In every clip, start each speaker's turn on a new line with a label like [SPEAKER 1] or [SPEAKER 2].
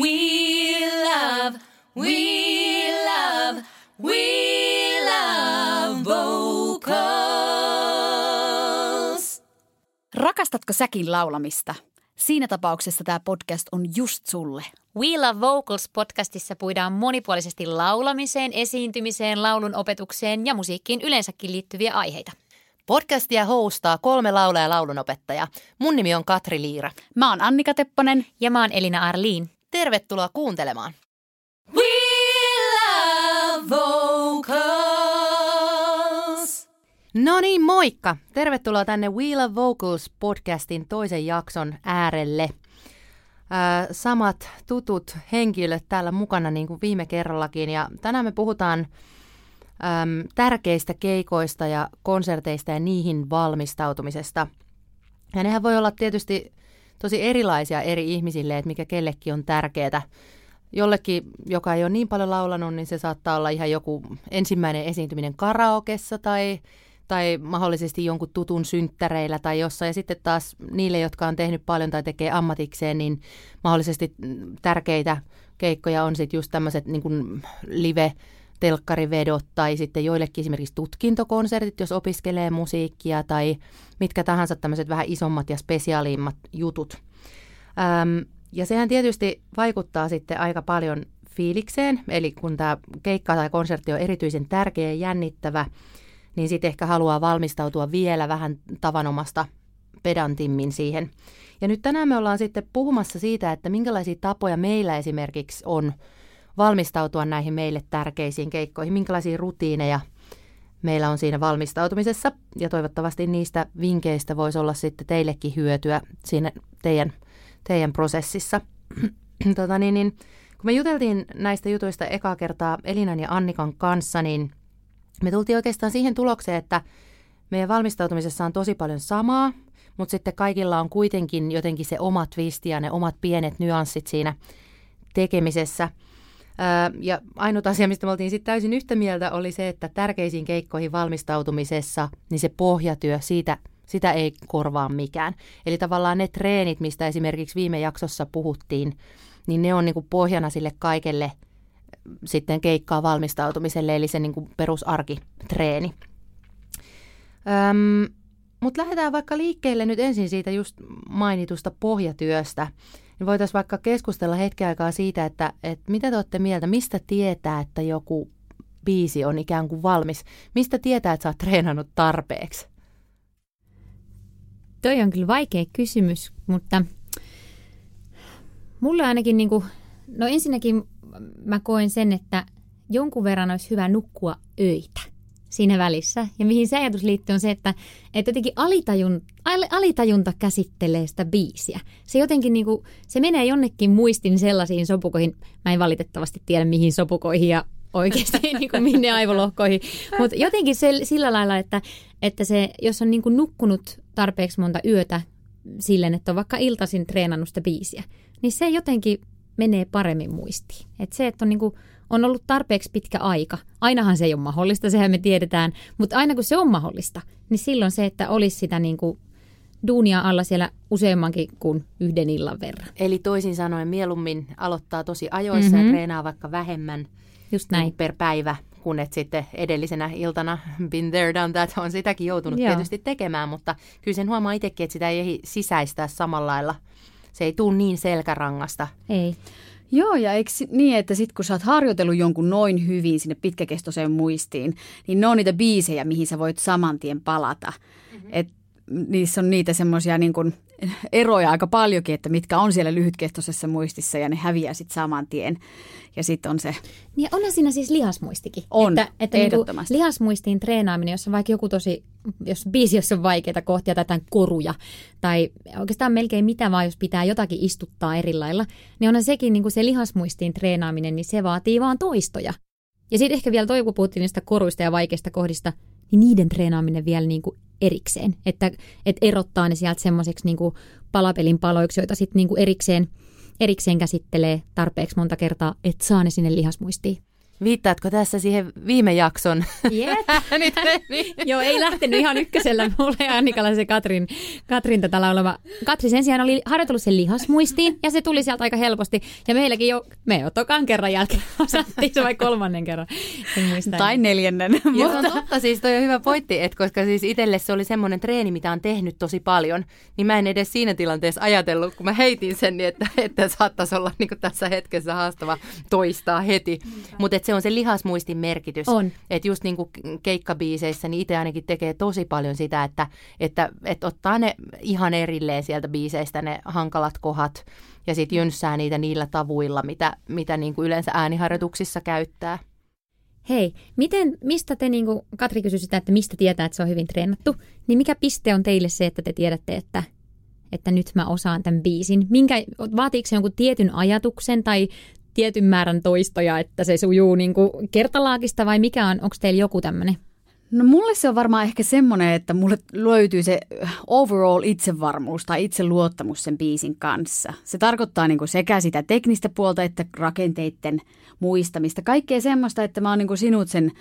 [SPEAKER 1] We love, we love, we love vocals.
[SPEAKER 2] Rakastatko säkin laulamista? Siinä tapauksessa tämä podcast on just sulle.
[SPEAKER 3] We Love Vocals podcastissa puidaan monipuolisesti laulamiseen, esiintymiseen, laulun opetukseen ja musiikkiin yleensäkin liittyviä aiheita.
[SPEAKER 4] Podcastia hostaa kolme laulaa ja laulunopettajaa. Mun nimi on Katri Liira.
[SPEAKER 2] Mä oon Annika Tepponen.
[SPEAKER 3] Ja mä oon Elina Arliin.
[SPEAKER 4] Tervetuloa kuuntelemaan.
[SPEAKER 1] We love vocals.
[SPEAKER 4] No niin, moikka! Tervetuloa tänne We Love Vocals podcastin toisen jakson äärelle. Äh, samat tutut henkilöt täällä mukana niin kuin viime kerrallakin ja tänään me puhutaan äm, tärkeistä keikoista ja konserteista ja niihin valmistautumisesta. Ja nehän voi olla tietysti tosi erilaisia eri ihmisille, että mikä kellekin on tärkeää. Jollekin, joka ei ole niin paljon laulanut, niin se saattaa olla ihan joku ensimmäinen esiintyminen karaokessa tai, tai mahdollisesti jonkun tutun synttäreillä tai jossain. Ja sitten taas niille, jotka on tehnyt paljon tai tekee ammatikseen, niin mahdollisesti tärkeitä keikkoja on sitten just tämmöiset niin live telkkarivedot tai sitten joillekin esimerkiksi tutkintokonsertit, jos opiskelee musiikkia tai mitkä tahansa tämmöiset vähän isommat ja spesiaalimmat jutut. Öm, ja sehän tietysti vaikuttaa sitten aika paljon fiilikseen, eli kun tämä keikka tai konsertti on erityisen tärkeä ja jännittävä, niin sitten ehkä haluaa valmistautua vielä vähän tavanomasta pedantimmin siihen. Ja nyt tänään me ollaan sitten puhumassa siitä, että minkälaisia tapoja meillä esimerkiksi on valmistautua näihin meille tärkeisiin keikkoihin, minkälaisia rutiineja meillä on siinä valmistautumisessa. Ja toivottavasti niistä vinkkeistä voisi olla sitten teillekin hyötyä siinä teidän, teidän prosessissa. tota niin, niin, kun me juteltiin näistä jutuista ekaa kertaa Elinan ja Annikan kanssa, niin me tultiin oikeastaan siihen tulokseen, että meidän valmistautumisessa on tosi paljon samaa, mutta sitten kaikilla on kuitenkin jotenkin se oma twisti ja ne omat pienet nyanssit siinä tekemisessä – ja ainut asia, mistä me oltiin sitten täysin yhtä mieltä, oli se, että tärkeisiin keikkoihin valmistautumisessa, niin se pohjatyö, siitä, sitä ei korvaa mikään. Eli tavallaan ne treenit, mistä esimerkiksi viime jaksossa puhuttiin, niin ne on niin kuin pohjana sille kaikelle sitten keikkaa valmistautumiselle, eli se niin kuin perusarkitreeni. Öm, Mutta lähdetään vaikka liikkeelle nyt ensin siitä just mainitusta pohjatyöstä niin voitaisiin vaikka keskustella hetken aikaa siitä, että, että mitä te olette mieltä, mistä tietää, että joku biisi on ikään kuin valmis? Mistä tietää, että sä oot treenannut tarpeeksi?
[SPEAKER 3] Toi on kyllä vaikea kysymys, mutta mulle ainakin, niin kuin, no ensinnäkin mä koen sen, että jonkun verran olisi hyvä nukkua öitä siinä välissä. Ja mihin se ajatus liittyy on se, että, että jotenkin alitajun, alitajunta käsittelee sitä biisiä. Se jotenkin niin kuin, se menee jonnekin muistin sellaisiin sopukoihin. Mä en valitettavasti tiedä mihin sopukoihin ja oikeasti niin kuin minne aivolohkoihin. Mutta jotenkin se, sillä lailla, että, että se, jos on niin kuin nukkunut tarpeeksi monta yötä silleen, että on vaikka iltaisin treenannut sitä biisiä, niin se jotenkin menee paremmin muistiin. Et se, että on niin kuin on ollut tarpeeksi pitkä aika. Ainahan se ei ole mahdollista, sehän me tiedetään, mutta aina kun se on mahdollista, niin silloin se, että olisi sitä niin kuin duunia alla siellä useammankin kuin yhden illan verran.
[SPEAKER 4] Eli toisin sanoen mieluummin aloittaa tosi ajoissa mm-hmm. ja treenaa vaikka vähemmän
[SPEAKER 3] Just näin.
[SPEAKER 4] per päivä, kun et sitten edellisenä iltana been there, done that, on sitäkin joutunut Joo. tietysti tekemään, mutta kyllä sen huomaa itsekin, että sitä ei sisäistää samalla lailla. Se ei tule niin selkärangasta.
[SPEAKER 3] Ei.
[SPEAKER 2] Joo, ja eikö niin, että sit kun sä oot harjoitellut jonkun noin hyvin sinne pitkäkestoiseen muistiin, niin ne on niitä biisejä, mihin sä voit saman tien palata. Mm-hmm. Et niissä on niitä semmoisia niin kuin eroja aika paljonkin, että mitkä on siellä lyhytkestoisessa muistissa ja ne häviää sitten saman tien. Ja sitten on se...
[SPEAKER 3] Niin onhan siinä siis lihasmuistikin.
[SPEAKER 2] On,
[SPEAKER 3] että, että
[SPEAKER 2] niinku ehdottomasti.
[SPEAKER 3] Niin lihasmuistiin treenaaminen, jos on vaikka joku tosi, jos biisi, jos on vaikeita kohtia tai jotain koruja, tai oikeastaan melkein mitä vaan, jos pitää jotakin istuttaa eri lailla, niin onhan sekin niin kuin se lihasmuistiin treenaaminen, niin se vaatii vaan toistoja. Ja sitten ehkä vielä toi, kun puhuttiin niistä koruista ja vaikeista kohdista, niin niiden treenaaminen vielä niin kuin erikseen. Että, että erottaa ne sieltä semmoiseksi niin palapelin paloiksi, joita sitten niin erikseen, erikseen käsittelee tarpeeksi monta kertaa, että saa ne sinne lihasmuistiin.
[SPEAKER 4] Viittaatko tässä siihen viime jakson?
[SPEAKER 3] Jep.
[SPEAKER 4] Nyt, niin.
[SPEAKER 3] Joo, ei lähtenyt ihan ykkösellä mulle ja Annikalla se Katrin, Katrin tätä laulava. Katri sen sijaan oli harjoitellut sen lihasmuistiin ja se tuli sieltä aika helposti. Ja meilläkin jo, me jo tokan kerran jälkeen osattiin se vai kolmannen kerran.
[SPEAKER 2] Tai neljännen.
[SPEAKER 4] Se on totta, siis toi on hyvä pointti, että koska siis itselle se oli semmoinen treeni, mitä on tehnyt tosi paljon, niin mä en edes siinä tilanteessa ajatellut, kun mä heitin sen, niin että, että saattaisi olla niin tässä hetkessä haastava toistaa heti. Mutta se on se lihasmuistin merkitys.
[SPEAKER 3] On.
[SPEAKER 4] Että just niin kuin keikkabiiseissä, niin itse ainakin tekee tosi paljon sitä, että, että, että ottaa ne ihan erilleen sieltä biiseistä ne hankalat kohdat ja sitten jynssää niitä niillä tavuilla, mitä, mitä niin kuin yleensä ääniharjoituksissa käyttää.
[SPEAKER 3] Hei, miten, mistä te, niin kuin Katri kysyi sitä, että mistä tietää, että se on hyvin treenattu, niin mikä piste on teille se, että te tiedätte, että, että nyt mä osaan tämän biisin? Minkä, vaatiiko se jonkun tietyn ajatuksen tai tietyn määrän toistoja, että se sujuu niin kuin kertalaakista vai mikä on, onko teillä joku tämmöinen?
[SPEAKER 2] No mulle se on varmaan ehkä semmoinen, että mulle löytyy se overall itsevarmuus tai itseluottamus sen biisin kanssa. Se tarkoittaa niin kuin sekä sitä teknistä puolta että rakenteiden muistamista. Kaikkea semmoista, että mä oon niin kuin sinut sen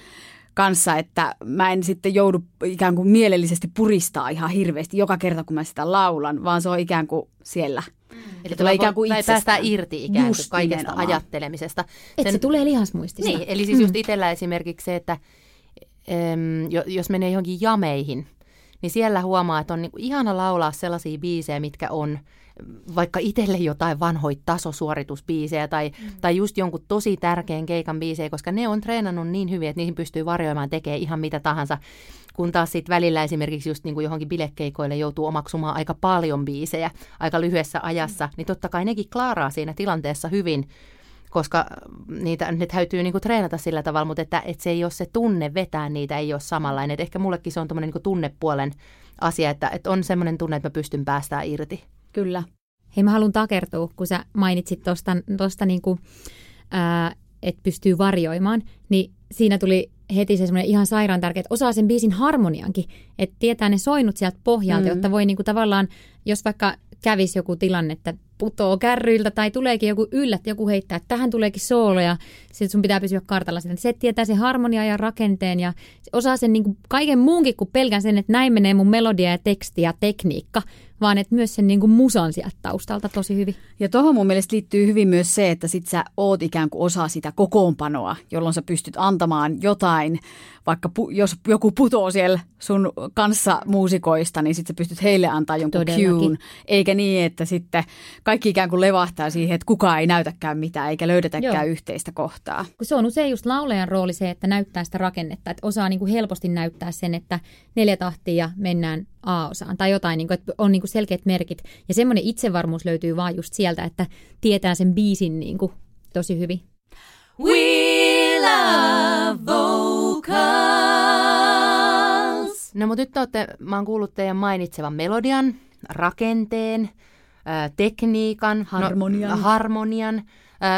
[SPEAKER 2] kanssa, että mä en sitten joudu ikään kuin mielellisesti puristaa ihan hirveästi joka kerta, kun mä sitä laulan, vaan se on ikään kuin siellä.
[SPEAKER 4] Eli
[SPEAKER 2] tulee ikään kuin
[SPEAKER 4] päästään
[SPEAKER 2] itsestään.
[SPEAKER 4] irti ikään kuin
[SPEAKER 2] Just
[SPEAKER 4] kaikesta
[SPEAKER 2] nimenomaan.
[SPEAKER 4] ajattelemisesta.
[SPEAKER 3] Että se tulee lihasmuistista.
[SPEAKER 4] Niin, eli siis just itsellä esimerkiksi se, että äm, jo- jos menee johonkin jameihin, niin siellä huomaa, että on niinku ihana laulaa sellaisia biisejä, mitkä on vaikka itselle jotain vanhoja tasosuoritusbiisejä tai, mm. tai just jonkun tosi tärkeän keikan biisejä, koska ne on treenannut niin hyvin, että niihin pystyy varjoimaan tekemään ihan mitä tahansa. Kun taas sitten välillä esimerkiksi just niinku johonkin bilekeikoille joutuu omaksumaan aika paljon biisejä aika lyhyessä ajassa, mm. niin totta kai nekin klaaraa siinä tilanteessa hyvin, koska niitä, ne täytyy niinku treenata sillä tavalla, mutta että, että se ei ole se tunne vetää niitä, ei ole samanlainen. Et ehkä mullekin se on tämmöinen niinku tunnepuolen asia, että, että on semmoinen tunne, että mä pystyn päästään irti.
[SPEAKER 2] Kyllä.
[SPEAKER 3] Hei, mä haluan takertua, kun sä mainitsit tuosta tosta niinku, että pystyy varjoimaan, niin siinä tuli heti se semmoinen ihan sairaan tärkeä, että osaa sen biisin harmoniankin, että tietää ne soinut sieltä pohjalta, mm. jotta voi niinku tavallaan, jos vaikka kävisi joku tilanne, että putoo kärryiltä tai tuleekin joku yllät, joku heittää, että tähän tuleekin soolo ja sitten sun pitää pysyä kartalla sitä. Se tietää sen harmonia ja rakenteen ja se osaa sen niinku kaiken muunkin kuin pelkän sen, että näin menee mun melodia ja teksti ja tekniikka, vaan että myös sen niinku musan sieltä taustalta tosi hyvin.
[SPEAKER 2] Ja tuohon mun mielestä liittyy hyvin myös se, että sit sä oot ikään kuin osa sitä kokoonpanoa, jolloin sä pystyt antamaan jotain, vaikka pu, jos joku putoo siellä sun kanssa muusikoista, niin sit sä pystyt heille antaa jonkun
[SPEAKER 3] Todellakin.
[SPEAKER 2] cue'n, eikä niin, että sitten kaikki ikään kuin levahtaa siihen, että kukaan ei näytäkään mitään, eikä löydetäkään
[SPEAKER 3] Joo.
[SPEAKER 2] yhteistä kohtaa.
[SPEAKER 3] Kun se on usein just laulajan rooli se, että näyttää sitä rakennetta, että osaa niin kuin helposti näyttää sen, että neljä tahtia ja mennään A-osaan tai jotain, niin kuin, että on niin kuin selkeät merkit. Ja semmoinen itsevarmuus löytyy vaan just sieltä, että tietää sen biisin niin kuin tosi hyvin.
[SPEAKER 1] We love vocals.
[SPEAKER 4] No mutta nyt te olette, mä oon kuullut teidän mainitsevan melodian, rakenteen, tekniikan,
[SPEAKER 2] Harmonian.
[SPEAKER 4] No, harmonian.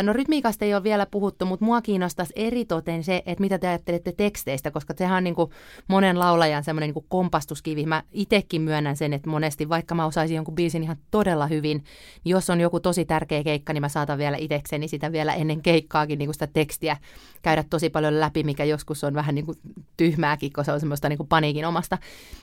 [SPEAKER 4] No rytmiikasta ei ole vielä puhuttu, mutta mua kiinnostaisi eritoten se, että mitä te ajattelette teksteistä, koska sehän on niin kuin monen laulajan semmoinen niin kuin kompastuskivi. Mä itsekin myönnän sen, että monesti vaikka mä osaisin jonkun biisin ihan todella hyvin, niin jos on joku tosi tärkeä keikka, niin mä saatan vielä itsekseni sitä vielä ennen keikkaakin niin kuin sitä tekstiä käydä tosi paljon läpi, mikä joskus on vähän niin kuin tyhmääkin, kun se on semmoista niin kuin paniikin omasta.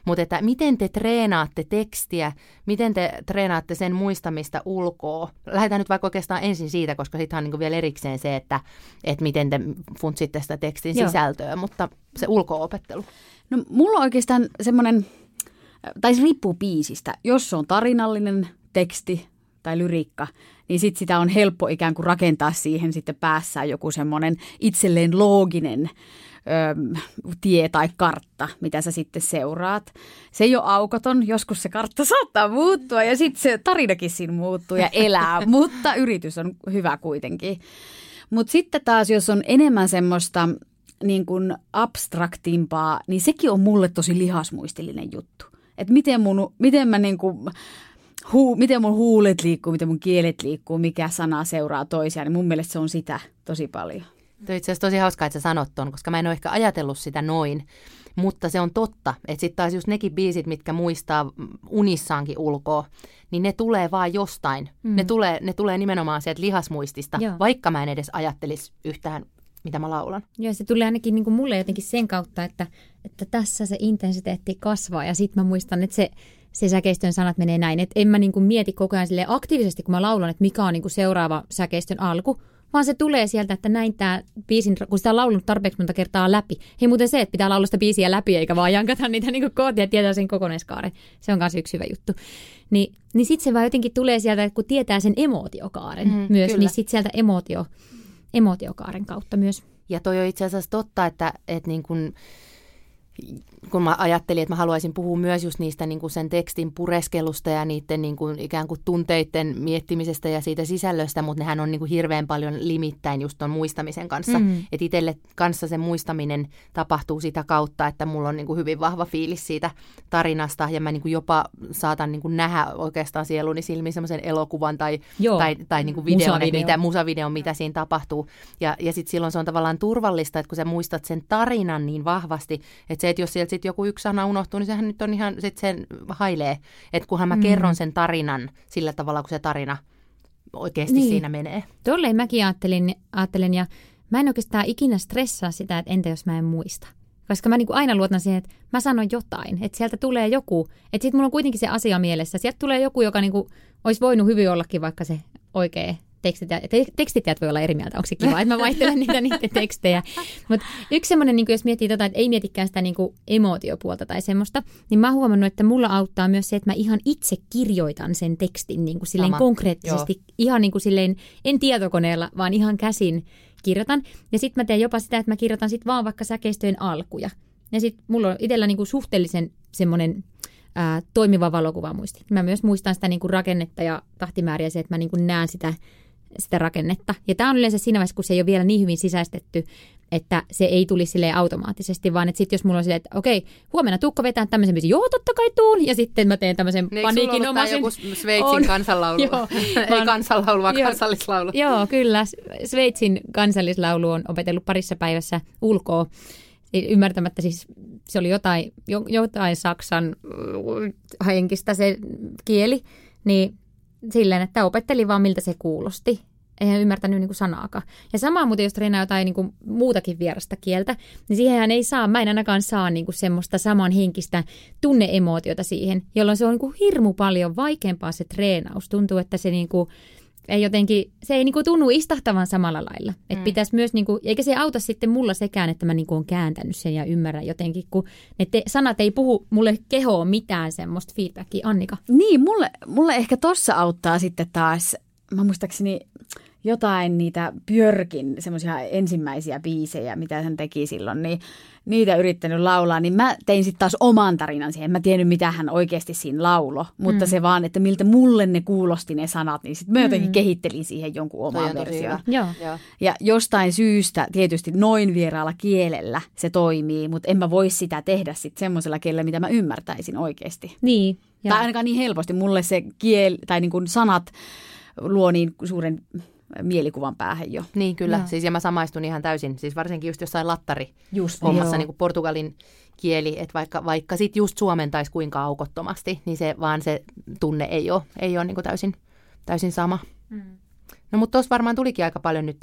[SPEAKER 4] Mutta että miten te treenaatte tekstiä, miten te treenaatte sen muistamista ulkoa? Lähdetään nyt vaikka oikeastaan ensin siitä, koska sitten on niin kuin vielä erikseen se, että, että miten te funtsitte sitä tekstin
[SPEAKER 3] Joo.
[SPEAKER 4] sisältöä, mutta se ulkoopettelu.
[SPEAKER 2] No mulla on oikeastaan semmoinen, tai se riippuu biisistä. Jos se on tarinallinen teksti tai lyriikka, niin sit sitä on helppo ikään kuin rakentaa siihen sitten päässään joku semmoinen itselleen looginen ö, tie tai kartta, mitä sä sitten seuraat. Se ei ole aukoton, joskus se kartta saattaa muuttua ja sitten se tarinakin siinä muuttuu ja elää, mutta yritys on hyvä kuitenkin. Mutta sitten taas, jos on enemmän semmoista niin kuin abstraktimpaa, niin sekin on mulle tosi lihasmuistillinen juttu. Että miten, mun, miten mä niin kuin, huu, miten mun huulet liikkuu, miten mun kielet liikkuu, mikä sana seuraa toisiaan, niin mun mielestä se on sitä tosi paljon.
[SPEAKER 4] Tuo itse asiassa tosi hauskaa, että sä sanot ton, koska mä en ole ehkä ajatellut sitä noin. Mutta se on totta, että sitten taas just nekin biisit, mitkä muistaa unissaankin ulkoa, niin ne tulee vaan jostain. Mm. Ne, tulee, ne tulee nimenomaan sieltä lihasmuistista,
[SPEAKER 3] Joo.
[SPEAKER 4] vaikka mä en edes ajattelisi yhtään mitä mä laulan.
[SPEAKER 3] Joo, se tulee ainakin niin kuin mulle jotenkin sen kautta, että, että tässä se intensiteetti kasvaa ja sitten mä muistan, että se, se säkeistön sanat menee näin, että en mä niin kuin mieti koko ajan aktiivisesti, kun mä laulan, että mikä on niin kuin seuraava säkeistön alku, vaan se tulee sieltä, että näin tämä biisin, kun sitä on laulanut tarpeeksi monta kertaa läpi. Hei muuten se, että pitää laulaa sitä biisiä läpi, eikä vaan jankata niitä niin kootia ja tietää sen kokonaiskaaren. Se on myös yksi hyvä juttu. Ni, niin sitten se vaan jotenkin tulee sieltä, että kun tietää sen emotiokaaren mm, myös, kyllä. niin sitten sieltä emotio, emotiokaaren kautta myös.
[SPEAKER 4] Ja toi on itse asiassa totta, että, että niin kun kun mä ajattelin, että mä haluaisin puhua myös just niistä niin kuin sen tekstin pureskelusta ja niiden niin kuin ikään kuin tunteiden miettimisestä ja siitä sisällöstä, mutta nehän on niin kuin hirveän paljon limittäin just tuon muistamisen kanssa. Mm. Että itselle kanssa se muistaminen tapahtuu sitä kautta, että mulla on niin kuin hyvin vahva fiilis siitä tarinasta ja mä niin kuin jopa saatan niin kuin nähdä oikeastaan sieluni silmiin semmoisen elokuvan tai, Joo. tai, tai niin kuin videon, musavideo. mitä, musavideo, mitä siinä tapahtuu. Ja, ja sitten silloin se on tavallaan turvallista, että kun sä muistat sen tarinan niin vahvasti, että se, että jos sieltä sitten joku yksi sana unohtuu, niin sehän nyt on ihan, sitten sen hailee. Että kunhan mä mm. kerron sen tarinan sillä tavalla, kun se tarina oikeasti niin. siinä menee.
[SPEAKER 3] Tolleen mäkin ajattelin, ajattelin ja mä en oikeastaan ikinä stressaa sitä, että entä jos mä en muista. Koska mä niin kuin aina luotan siihen, että mä sanon jotain, että sieltä tulee joku, että sitten mulla on kuitenkin se asia mielessä. Sieltä tulee joku, joka niin kuin olisi voinut hyvin ollakin vaikka se oikea tekstit, te, tekstitijät voi olla eri mieltä, onko se kiva, että mä vaihtelen niitä niiden tekstejä. Mutta yksi semmoinen, niin jos miettii tota, että ei mietikään sitä niin kuin emootiopuolta tai semmoista, niin mä oon huomannut, että mulla auttaa myös se, että mä ihan itse kirjoitan sen tekstin niin kuin silleen Sama. konkreettisesti, Joo. ihan niin kuin silleen, en tietokoneella, vaan ihan käsin kirjoitan. Ja sitten mä teen jopa sitä, että mä kirjoitan sitten vaan vaikka säkeistöjen alkuja. Ja sitten mulla on itsellä niin kuin suhteellisen semmoinen ää, toimiva valokuvamuisti. Mä myös muistan sitä niin kuin rakennetta ja tahtimääriä se, että mä niin kuin näen sitä sitä rakennetta. Ja tämä on yleensä siinä vaiheessa, kun se ei ole vielä niin hyvin sisäistetty, että se ei tuli sille automaattisesti, vaan että sitten jos mulla on silleen, että okei, huomenna Tukko vetää tämmöisen biisin, joo totta kai tuun, ja sitten mä teen tämmöisen
[SPEAKER 4] niin,
[SPEAKER 3] paniikinomaisen.
[SPEAKER 4] joku Sveitsin on. kansanlaulu? joo, ei kansanlaulu, vaan kansallislaulu.
[SPEAKER 3] Joo, kyllä. Sveitsin kansallislaulu on opetellut parissa päivässä ulkoa. Ymmärtämättä siis se oli jotain, jotain saksan henkistä se kieli, niin silleen, että opetteli vaan miltä se kuulosti. Eihän ymmärtänyt niin kuin sanaakaan. Ja sama muuten, jos treenaa jotain niin kuin muutakin vierasta kieltä, niin siihen ei saa, mä en ainakaan saa niin kuin semmoista samanhenkistä tunneemootiota siihen, jolloin se on niin kuin hirmu paljon vaikeampaa se treenaus. Tuntuu, että se niin kuin, ei jotenkin, se ei niinku tunnu istahtavan samalla lailla. Et mm. pitäisi myös, niinku, eikä se auta sitten mulla sekään, että mä niinku on kääntänyt sen ja ymmärrän jotenkin, kun ne te, sanat ei puhu mulle kehoon mitään semmoista feedbackia. Annika?
[SPEAKER 2] Niin, mulle, mulle ehkä tossa auttaa sitten taas, mä muistaakseni jotain niitä Björkin semmoisia ensimmäisiä biisejä, mitä hän teki silloin, niin niitä yrittänyt laulaa, niin mä tein sitten taas oman tarinan siihen. Mä tiennyt, mitä hän oikeasti siinä laulo, mutta mm. se vaan, että miltä mulle ne kuulosti ne sanat, niin sitten mä jotenkin mm. kehittelin siihen jonkun oman version. Ja jostain syystä tietysti noin vieraalla kielellä se toimii, mutta en mä voi sitä tehdä sitten semmoisella kielellä, mitä mä ymmärtäisin oikeasti.
[SPEAKER 3] Niin.
[SPEAKER 2] Tai ainakaan niin helposti. Mulle se kiel, tai niin kuin sanat luo niin suuren mielikuvan päähän jo.
[SPEAKER 4] Niin kyllä, ja. siis ja mä samaistun ihan täysin, siis varsinkin just jossain lattari just, hommassa niin kuin Portugalin kieli, että vaikka, vaikka sit just suomentaisi kuinka aukottomasti, niin se vaan se tunne ei ole, ei ole niin kuin täysin, täysin sama. Mm. No mutta tuossa varmaan tulikin aika paljon nyt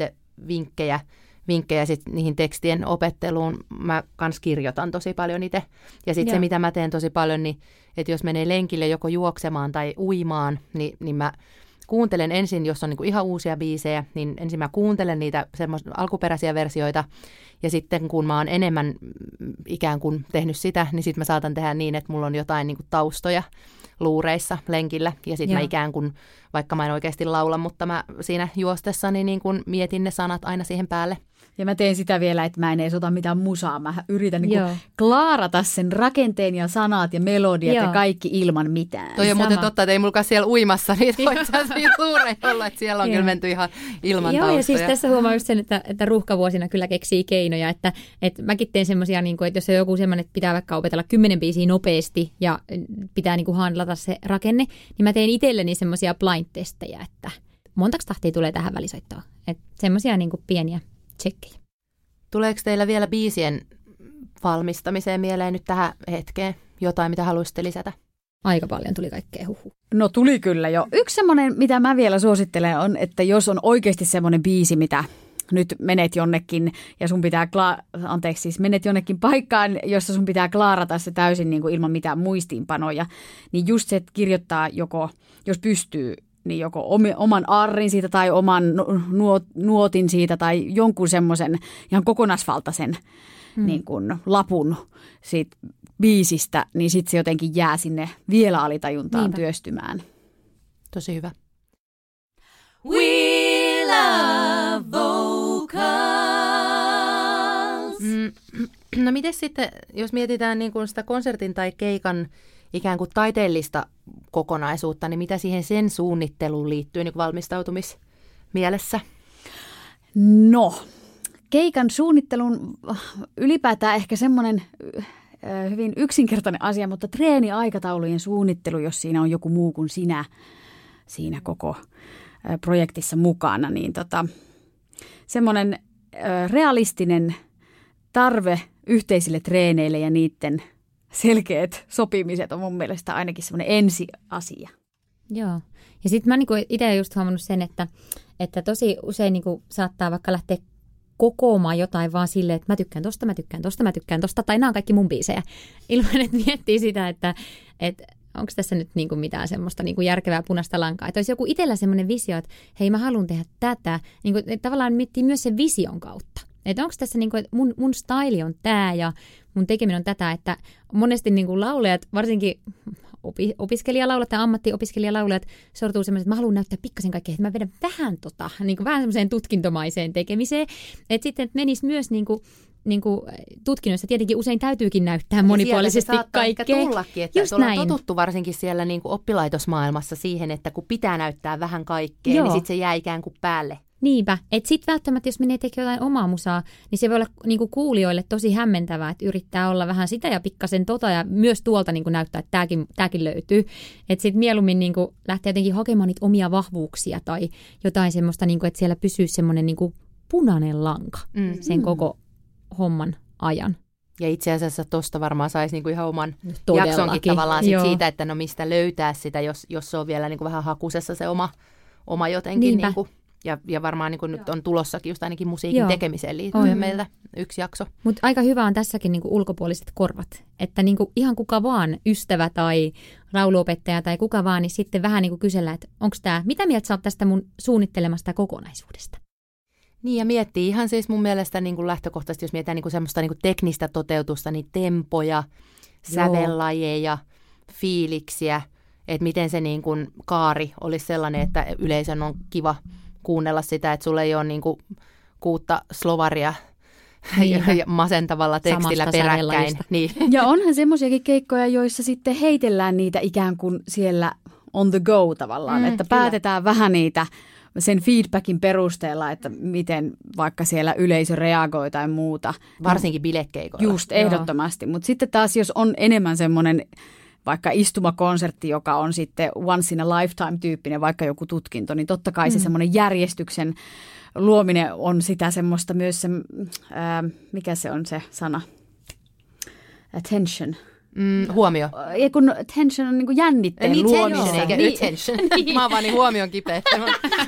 [SPEAKER 4] vinkkejä, vinkkejä sit niihin tekstien opetteluun. Mä kans kirjoitan tosi paljon itse. Ja sitten se, mitä mä teen tosi paljon, niin että jos menee lenkille joko juoksemaan tai uimaan, niin, niin mä kuuntelen ensin, jos on niin kuin ihan uusia biisejä, niin ensin mä kuuntelen niitä alkuperäisiä versioita. Ja sitten kun mä oon enemmän mm, ikään kuin tehnyt sitä, niin sitten mä saatan tehdä niin, että mulla on jotain niin kuin taustoja luureissa lenkillä. Ja sitten mä ikään kuin, vaikka mä en oikeasti laula, mutta mä siinä juostessani niin kuin mietin ne sanat aina siihen päälle.
[SPEAKER 2] Ja mä teen sitä vielä, että mä en edes ota mitään musaa. Mä yritän niin klaarata sen rakenteen ja sanat ja melodiat Joo. ja kaikki ilman mitään.
[SPEAKER 4] Toi on muuten totta, että ei mulla siellä uimassa niitä voi luureja olla, että siellä on kyllä menty ihan ilman
[SPEAKER 3] Joo,
[SPEAKER 4] taustoja.
[SPEAKER 3] ja siis tässä huomaa just sen, että, että ruuhkavuosina kyllä keksii keinoja, että, että mäkin teen semmoisia, niin kuin, että jos on joku semmoinen, että pitää vaikka opetella kymmenen biisiä nopeasti ja pitää niin kuin handlata se rakenne, niin mä teen itselleni semmoisia blind-testejä, että montaks tahtia tulee tähän välisoittoon. Että semmoisia niin pieniä tsekkejä.
[SPEAKER 4] Tuleeko teillä vielä biisien valmistamiseen mieleen nyt tähän hetkeen jotain, mitä haluaisitte lisätä?
[SPEAKER 3] Aika paljon tuli kaikkea huhu.
[SPEAKER 2] No tuli kyllä jo. Yksi semmoinen, mitä mä vielä suosittelen on, että jos on oikeasti semmoinen biisi, mitä nyt menet jonnekin ja sun pitää, kla- anteeksi siis menet jonnekin paikkaan, jossa sun pitää klaarata se täysin niin kuin ilman mitään muistiinpanoja, niin just se, että kirjoittaa joko, jos pystyy, niin joko oman arrin siitä tai oman nuotin siitä tai jonkun semmoisen ihan kokonaisvaltaisen hmm. niin kuin lapun siitä biisistä, niin sitten se jotenkin jää sinne vielä alitajuntaan Niinpä. työstymään.
[SPEAKER 4] Tosi hyvä.
[SPEAKER 1] We love vocals.
[SPEAKER 4] Mm, no miten sitten, jos mietitään niin kuin sitä konsertin tai keikan ikään kuin taiteellista kokonaisuutta, niin mitä siihen sen suunnitteluun liittyy niin valmistautumismielessä?
[SPEAKER 2] No, keikan suunnittelun ylipäätään ehkä semmoinen hyvin yksinkertainen asia, mutta treeniaikataulujen suunnittelu, jos siinä on joku muu kuin sinä siinä koko projektissa mukana, niin tota, semmoinen realistinen tarve yhteisille treeneille ja niiden selkeät sopimiset on mun mielestä ainakin semmoinen ensiasia.
[SPEAKER 3] Joo. Ja sitten mä niinku itse just huomannut sen, että, että tosi usein niinku saattaa vaikka lähteä kokoamaan jotain vaan silleen, että mä tykkään tosta, mä tykkään tosta, mä tykkään tosta, tai nämä on kaikki mun biisejä. Ilman, että miettii sitä, että, että onko tässä nyt niin kuin mitään semmoista niin kuin järkevää punaista lankaa. Että olisi joku itsellä semmoinen visio, että hei mä haluan tehdä tätä. Niin kuin, että tavallaan miettii myös sen vision kautta. Että onko tässä niin kuin, että mun, mun style on tämä ja mun tekeminen on tätä, että monesti niin kuin laulajat, varsinkin opi, opiskelijalaulat ja ammattiopiskelijalaulijat sortuu semmoisen, että mä haluan näyttää pikkasen kaikkea, että mä vedän vähän tota, niin kuin vähän semmoiseen tutkintomaiseen tekemiseen. Että sitten että menisi myös niin kuin, niin kuin tutkinnoissa tietenkin usein täytyykin näyttää monipuolisesti
[SPEAKER 4] se kaikkea. tullakin, että Just näin. totuttu varsinkin siellä niin kuin oppilaitosmaailmassa siihen, että kun pitää näyttää vähän kaikkea, niin Joo. niin sitten se jää ikään kuin päälle.
[SPEAKER 3] Niinpä, että sitten välttämättä jos menee tekemään jotain omaa musaa, niin se voi olla niinku kuulijoille tosi hämmentävää, että yrittää olla vähän sitä ja pikkasen tota ja myös tuolta niinku näyttää, että tämäkin, tämäkin löytyy. Että sitten mieluummin niinku lähtee jotenkin hakemaan niitä omia vahvuuksia tai jotain semmoista, niinku, että siellä pysyy semmoinen niinku punainen lanka mm. sen koko homman ajan.
[SPEAKER 4] Ja itse asiassa tuosta varmaan saisi niinku ihan oman Todellakin. jaksonkin tavallaan sit siitä, että no mistä löytää sitä, jos, jos se on vielä niinku vähän hakusessa se oma, oma jotenkin niinku ja, ja varmaan niin nyt on tulossakin just ainakin musiikin Joo. tekemiseen liittyen on. meiltä yksi jakso.
[SPEAKER 3] Mutta aika hyvä on tässäkin niin ulkopuoliset korvat. Että niin ihan kuka vaan, ystävä tai lauluopettaja tai kuka vaan, niin sitten vähän niin kysellä, että onko tämä, mitä mieltä sä oot tästä mun suunnittelemasta kokonaisuudesta?
[SPEAKER 4] Niin ja miettii ihan siis mun mielestä niin kuin lähtökohtaisesti, jos mietitään niin kuin semmoista niin kuin teknistä toteutusta, niin tempoja, sävellajeja, fiiliksiä, että miten se niin kuin kaari olisi sellainen, että yleisön on kiva kuunnella sitä, että sulla ei ole niin kuin kuutta slovaria ja masentavalla tekstillä peräkkäin. Niin.
[SPEAKER 2] Ja onhan semmoisiakin keikkoja, joissa sitten heitellään niitä ikään kuin siellä on the go tavallaan, mm, että kyllä. päätetään vähän niitä sen feedbackin perusteella, että miten vaikka siellä yleisö reagoi tai muuta.
[SPEAKER 4] Varsinkin bilekeikoilla.
[SPEAKER 2] Just, ehdottomasti. Mutta sitten taas, jos on enemmän semmoinen vaikka istumakonsertti, joka on sitten once in a lifetime tyyppinen, vaikka joku tutkinto, niin totta kai mm. se semmoinen järjestyksen luominen on sitä semmoista myös se, ää, mikä se on se sana? Attention.
[SPEAKER 4] Mm, huomio.
[SPEAKER 2] Ja kun tension on niin kuin jännitteen niin, luomista.
[SPEAKER 4] eikä niin. attention. niin. Mä oon vaan niin huomion kipeä.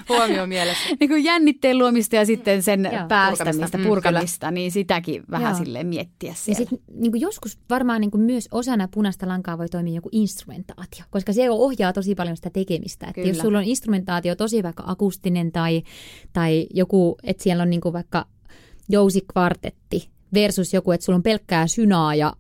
[SPEAKER 4] huomio mielessä.
[SPEAKER 2] Niin kuin jännitteen luomista ja sitten sen Joo. päästämistä, purkamista, mm, purkamista niin sitäkin vähän Joo. silleen miettiä siellä.
[SPEAKER 3] Ja sitten niin joskus varmaan niin kuin myös osana punaista lankaa voi toimia joku instrumentaatio, koska se ohjaa tosi paljon sitä tekemistä. Että jos sulla on instrumentaatio tosi vaikka akustinen tai, tai joku, että siellä on niin kuin vaikka jousikvartetti versus joku, että sulla on pelkkää synaa ja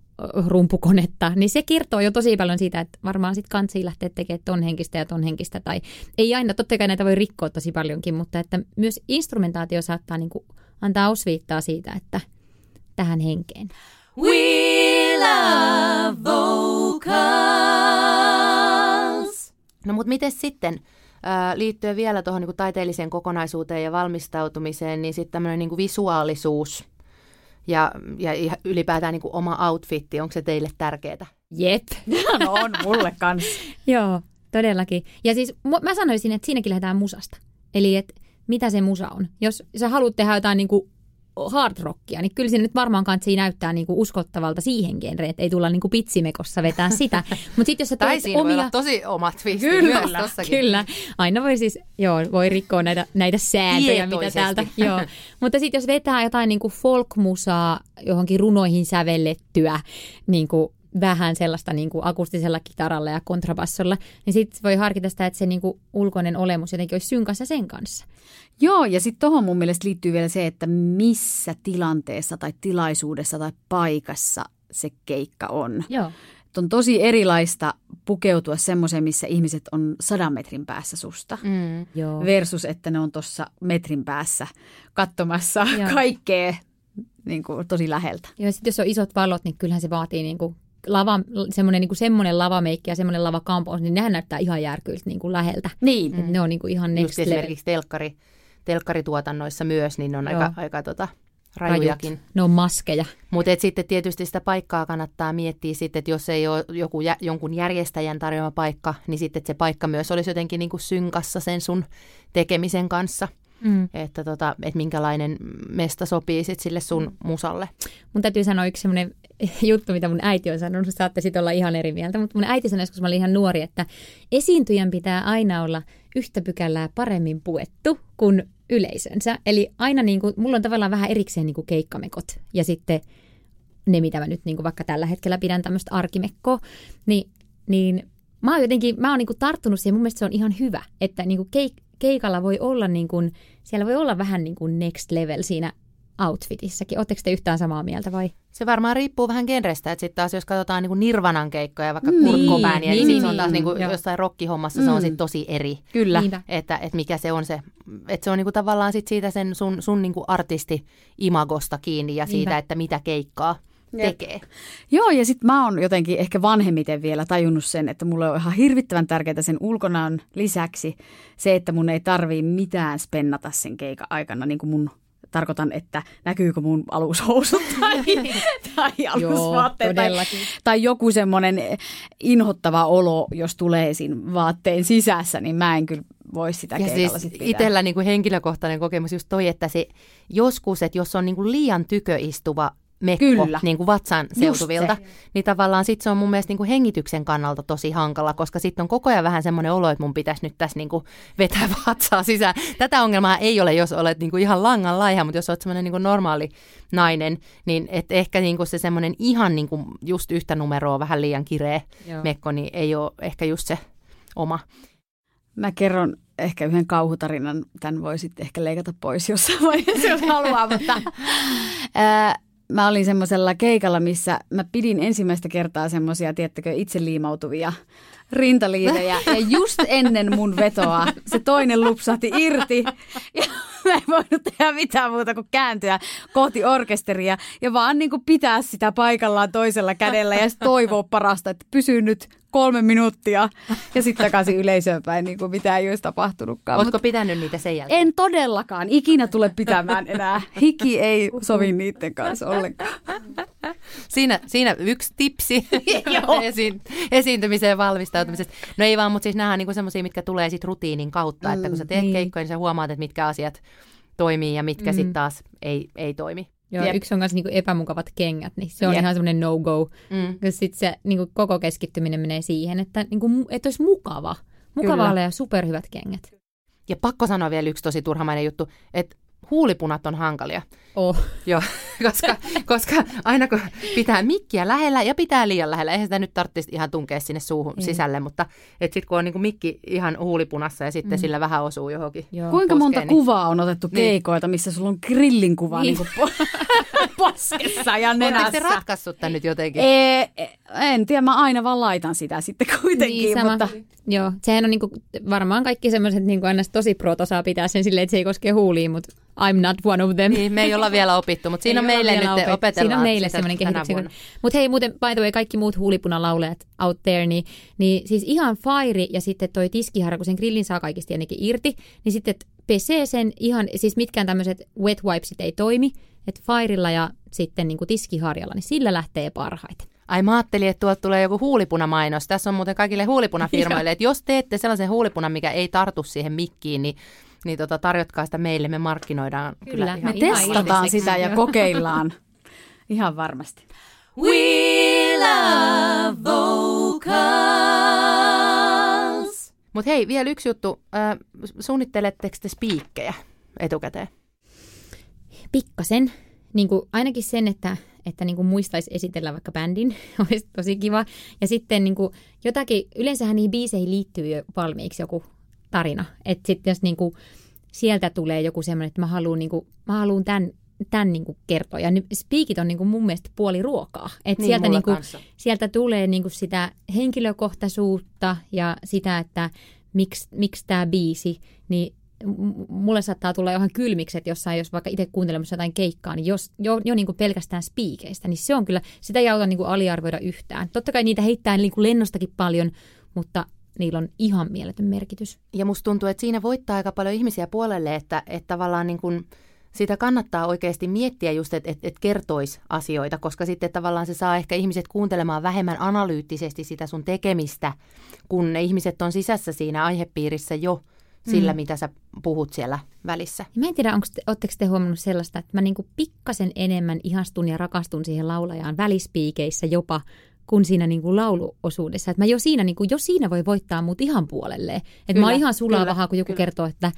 [SPEAKER 3] rumpukonetta, niin se kertoo jo tosi paljon siitä, että varmaan sitten kansi lähtee tekemään ton henkistä ja ton henkistä, tai ei aina, totta kai näitä voi rikkoa tosi paljonkin, mutta että myös instrumentaatio saattaa niin kuin antaa osviittaa siitä, että tähän henkeen.
[SPEAKER 1] We love vocals.
[SPEAKER 4] No mutta miten sitten, liittyen vielä tuohon niin taiteelliseen kokonaisuuteen ja valmistautumiseen, niin sitten tämmöinen niin visuaalisuus – ja, ja ylipäätään niin kuin oma outfitti, onko se teille tärkeää?
[SPEAKER 3] Jep.
[SPEAKER 2] no on mulle kanssa.
[SPEAKER 3] Joo, todellakin. Ja siis mä sanoisin, että siinäkin lähdetään musasta. Eli että mitä se musa on. Jos sä haluat tehdä jotain niin kuin hard rockia, niin kyllä se nyt varmaan kansi näyttää niinku uskottavalta siihen genreen, että ei tulla niinku pitsimekossa vetää sitä. Mutta sitten jos sä
[SPEAKER 4] Tai siinä voi
[SPEAKER 3] omia...
[SPEAKER 4] olla tosi omat
[SPEAKER 2] Kyllä,
[SPEAKER 4] myös tossakin.
[SPEAKER 3] Kyllä, aina voi siis, joo, voi rikkoa näitä, näitä sääntöjä, mitä täältä, joo. Mutta sitten jos vetää jotain niin kuin folkmusaa johonkin runoihin sävellettyä, niin kuin vähän sellaista niin kuin akustisella kitaralla ja kontrabassolla, niin sitten voi harkita sitä, että se niin kuin ulkoinen olemus jotenkin olisi synkassa sen kanssa.
[SPEAKER 2] Joo, ja sitten tuohon mun mielestä liittyy vielä se, että missä tilanteessa tai tilaisuudessa tai paikassa se keikka on.
[SPEAKER 3] Joo.
[SPEAKER 2] Et on tosi erilaista pukeutua semmoiseen, missä ihmiset on sadan metrin päässä susta.
[SPEAKER 4] Mm.
[SPEAKER 3] Joo.
[SPEAKER 2] Versus, että ne on tuossa metrin päässä katsomassa
[SPEAKER 3] Joo.
[SPEAKER 2] kaikkea niin kuin, tosi läheltä.
[SPEAKER 3] Ja sitten jos on isot valot, niin kyllähän se vaatii niin kuin lava, semmoinen, niin kuin semmoinen lavameikki ja semmoinen lavakampaus, niin nehän näyttää ihan järkyiltä niin kuin läheltä.
[SPEAKER 2] Niin.
[SPEAKER 3] Mm. Ne on niin kuin ihan
[SPEAKER 4] Just
[SPEAKER 3] next level.
[SPEAKER 4] esimerkiksi telkkari, telkkarituotannoissa myös, niin ne on
[SPEAKER 3] Joo.
[SPEAKER 4] aika, aika tota, rajujakin.
[SPEAKER 3] Rajut. Ne on maskeja.
[SPEAKER 4] Mutta sitten tietysti sitä paikkaa kannattaa miettiä sitten, että jos ei ole joku, jä, jonkun järjestäjän tarjoama paikka, niin sitten se paikka myös olisi jotenkin niin kuin synkassa sen sun tekemisen kanssa.
[SPEAKER 3] Mm.
[SPEAKER 4] Että tota, et minkälainen mesta sopii sit sille sun musalle.
[SPEAKER 3] Mun täytyy sanoa yksi semmoinen juttu, mitä mun äiti on sanonut. Saatte sitten olla ihan eri mieltä, mutta mun äiti sanoi, kun mä olin ihan nuori, että esiintyjän pitää aina olla yhtä pykälää paremmin puettu kuin yleisönsä. Eli aina niin kuin, mulla on tavallaan vähän erikseen niin kuin keikkamekot ja sitten ne, mitä mä nyt niin kuin vaikka tällä hetkellä pidän tämmöistä arkimekkoa, niin, niin mä oon jotenkin, mä oon niin kuin tarttunut siihen, mun mielestä se on ihan hyvä, että niin kuin keik- keikalla voi olla niin kuin, siellä voi olla vähän niin kuin next level siinä outfitissakin. Oletteko te yhtään samaa mieltä vai?
[SPEAKER 4] Se varmaan riippuu vähän genrestä, että sitten taas jos katsotaan niin Nirvanan keikkoja, vaikka
[SPEAKER 2] Niin,
[SPEAKER 4] niin, kurkkopääniä, niin,
[SPEAKER 3] niin,
[SPEAKER 4] niin, se on
[SPEAKER 3] niin,
[SPEAKER 4] taas niin kuin
[SPEAKER 3] joo.
[SPEAKER 4] jossain rockihommassa se on
[SPEAKER 2] Mm.
[SPEAKER 4] sitten tosi eri.
[SPEAKER 2] Kyllä.
[SPEAKER 3] Niinpä.
[SPEAKER 4] Että, että mikä se on se, että se on niinku tavallaan sit siitä sen sun, sun niinku artisti-imagosta kiinni ja siitä,
[SPEAKER 3] Niinpä.
[SPEAKER 4] että mitä keikkaa
[SPEAKER 2] Jep.
[SPEAKER 4] tekee.
[SPEAKER 2] Joo, ja sitten mä oon jotenkin ehkä vanhemmiten vielä tajunnut sen, että mulle on ihan hirvittävän tärkeää sen ulkonaan lisäksi se, että mun ei tarvii mitään spennata sen keikan aikana, niin kuin mun tarkoitan, että näkyykö mun alushousut tai, tai alusvaatteet tai, tai joku semmoinen inhottava olo, jos tulee siinä vaatteen sisässä, niin mä en kyllä voi sitä
[SPEAKER 4] Ja
[SPEAKER 2] keikalla
[SPEAKER 4] siis
[SPEAKER 2] sit pitää.
[SPEAKER 4] itsellä niinku henkilökohtainen kokemus just toi, että se joskus, että jos on niinku liian tyköistuva mekko
[SPEAKER 2] Kyllä.
[SPEAKER 4] niin kuin vatsan seutuvilta,
[SPEAKER 2] se.
[SPEAKER 4] niin tavallaan sit se on mun mielestä niin kuin hengityksen kannalta tosi hankala, koska sitten on koko ajan vähän semmoinen olo, että mun pitäisi nyt tässä niin kuin vetää vatsaa sisään. Tätä ongelmaa ei ole, jos olet niin kuin ihan langan laiha, mutta jos olet semmoinen niin kuin normaali nainen, niin et ehkä niin kuin se semmoinen ihan niin kuin just yhtä numeroa vähän liian kireä
[SPEAKER 3] Joo.
[SPEAKER 4] mekko, niin ei ole ehkä just se oma.
[SPEAKER 2] Mä kerron ehkä yhden kauhutarinan, tämän voi sitten ehkä leikata pois jossain vaiheessa, jos haluaa, mutta mä olin semmoisella keikalla, missä mä pidin ensimmäistä kertaa semmoisia, tiettäkö, itse liimautuvia rintaliivejä. Ja just ennen mun vetoa se toinen lupsahti irti. Ja mä en voinut tehdä mitään muuta kuin kääntyä kohti orkesteria ja vaan niin kuin pitää sitä paikallaan toisella kädellä ja toivoa parasta, että pysyy nyt kolme minuuttia ja sitten takaisin yleisöön päin, niin kuin mitään ei olisi tapahtunutkaan.
[SPEAKER 4] Oletko
[SPEAKER 2] Mut
[SPEAKER 4] pitänyt niitä sen jälkeen?
[SPEAKER 2] en todellakaan ikinä tule pitämään enää. Hiki ei sovi niiden kanssa ollenkaan.
[SPEAKER 4] Siinä, siinä yksi tipsi Esi- esiintymiseen valmistautumisesta. No ei vaan, mutta siis nämä on niinku semmoisia, mitkä tulee sit rutiinin kautta, että kun sä teet
[SPEAKER 3] niin.
[SPEAKER 4] keikkoja, niin sä huomaat, että mitkä asiat toimii ja mitkä mm. sitten taas ei, ei toimi.
[SPEAKER 3] Joo,
[SPEAKER 2] Jep.
[SPEAKER 3] yksi on myös niinku epämukavat kengät, niin se on
[SPEAKER 2] Jep.
[SPEAKER 3] ihan semmoinen no-go.
[SPEAKER 4] Mm.
[SPEAKER 3] Sitten se niinku koko keskittyminen menee siihen, että, niinku, että olisi mukava. Mukava
[SPEAKER 2] Kyllä.
[SPEAKER 3] olla ja superhyvät kengät.
[SPEAKER 4] Ja pakko sanoa vielä yksi tosi turhamainen juttu, että huulipunat on hankalia.
[SPEAKER 3] Oh.
[SPEAKER 4] Joo, koska, koska aina kun pitää mikkiä lähellä ja pitää liian lähellä, eihän sitä nyt tarvitsisi ihan tunkea sinne suuhun
[SPEAKER 3] Ei.
[SPEAKER 4] sisälle, mutta sitten kun on niinku mikki ihan huulipunassa ja sitten
[SPEAKER 3] Mm.
[SPEAKER 4] mm. sillä vähän osuu johonkin.
[SPEAKER 3] Joo.
[SPEAKER 2] Kuinka
[SPEAKER 4] poskeen,
[SPEAKER 2] monta
[SPEAKER 4] niin-
[SPEAKER 2] kuvaa on otettu
[SPEAKER 4] Niin.
[SPEAKER 2] keikoilta, missä sulla on grillin kuva niin.
[SPEAKER 4] Niin.
[SPEAKER 2] Niin poskessa ja
[SPEAKER 4] Oletteko
[SPEAKER 2] nenässä?
[SPEAKER 4] te ratkaissut tämän nyt jotenkin?
[SPEAKER 2] Ee, en tiedä, mä aina vaan laitan sitä sitten kuitenkin,
[SPEAKER 3] Niin, sama.
[SPEAKER 2] mutta
[SPEAKER 3] Joo, sehän on niinku, varmaan kaikki semmoiset niinku aina tosi prot osaa pitää sen silleen, että se ei koske huuliin, mutta I'm not one of them.
[SPEAKER 4] Niin, me ei olla vielä opittu, mutta siinä
[SPEAKER 3] Ei
[SPEAKER 4] on meille nyt
[SPEAKER 3] opet-
[SPEAKER 4] opetellaan.
[SPEAKER 3] Siinä on meille semmoinen kehityksen.
[SPEAKER 4] vuonna.
[SPEAKER 3] Mutta hei muuten, by the way, kaikki muut huulipunalaulajat out there, niin, niin siis ihan fire ja sitten toi tiskiharja, kun sen grillin saa kaikista tietenkin irti, niin sitten pesee sen ihan, siis mitkään tämmöiset wet wipesit ei toimi, että fairilla ja sitten niin kuin tiskiharjalla, niin sillä lähtee parhaiten.
[SPEAKER 4] Ai mä ajattelin, että tuolta tulee joku huulipunamainos. Tässä on muuten kaikille huulipunafirmoille, että jos teette sellaisen huulipunan, mikä ei tartu siihen mikkiin, niin niin tota, tarjotkaa sitä meille, me markkinoidaan kyllä,
[SPEAKER 3] Kyllä,
[SPEAKER 4] ihan
[SPEAKER 2] Me
[SPEAKER 3] Ihan
[SPEAKER 2] testataan sitä ja kokeillaan. Ihan varmasti.
[SPEAKER 1] We love vocals.
[SPEAKER 4] Mutta hei, vielä yksi juttu. Äh, suunnitteletteko te spiikkejä etukäteen?
[SPEAKER 3] Pikkasen. Niin kuin ainakin sen, että, että niin kuin muistaisi esitellä vaikka bändin, olisi tosi kiva. Ja sitten niin kuin jotakin, yleensähän niihin biiseihin liittyy jo valmiiksi joku tarina. Että sitten jos niin kuin sieltä tulee joku semmoinen, että mä haluan, niin kuin, mä haluan tämän, tämän niin kuin kertoa. Ja nyt spiikit on niin kuin mun mielestä puoli ruokaa. Että
[SPEAKER 4] Niin,
[SPEAKER 3] sieltä, niin kuin, sieltä tulee niin kuin sitä henkilökohtaisuutta ja sitä, että miksi, miksi tämä biisi, niin mulle saattaa tulla ihan kylmikset jossain, jos vaikka itse kuuntelemassa jotain keikkaa, niin jos, jo, jo niin kuin pelkästään spiikeistä, niin se on kyllä, sitä ei auta niin kuin aliarvioida yhtään. Totta kai niitä heittää niin kuin lennostakin paljon, mutta niillä on ihan mieletön merkitys.
[SPEAKER 4] Ja musta tuntuu, että siinä voittaa aika paljon ihmisiä puolelle, että, että tavallaan niin kun sitä kannattaa oikeasti miettiä just, että, että, että kertoisi asioita, koska sitten tavallaan se saa ehkä ihmiset kuuntelemaan vähemmän analyyttisesti sitä sun tekemistä, kun ne ihmiset on sisässä siinä aihepiirissä jo sillä, mm. mitä sä puhut siellä välissä.
[SPEAKER 3] Mä en tiedä, onko te, ootteko te huomannut sellaista, että mä niin kuin pikkasen enemmän ihastun ja rakastun siihen laulajaan välispiikeissä jopa kuin siinä niin kuin lauluosuudessa. Että mä jo siinä, niin kuin, jo siinä voi voittaa mut ihan puolelleen. Että mä oon
[SPEAKER 4] Kyllä,
[SPEAKER 3] ihan sulaa
[SPEAKER 4] kyllä,
[SPEAKER 3] vahaa, kun joku
[SPEAKER 4] kyllä.
[SPEAKER 3] kertoo, että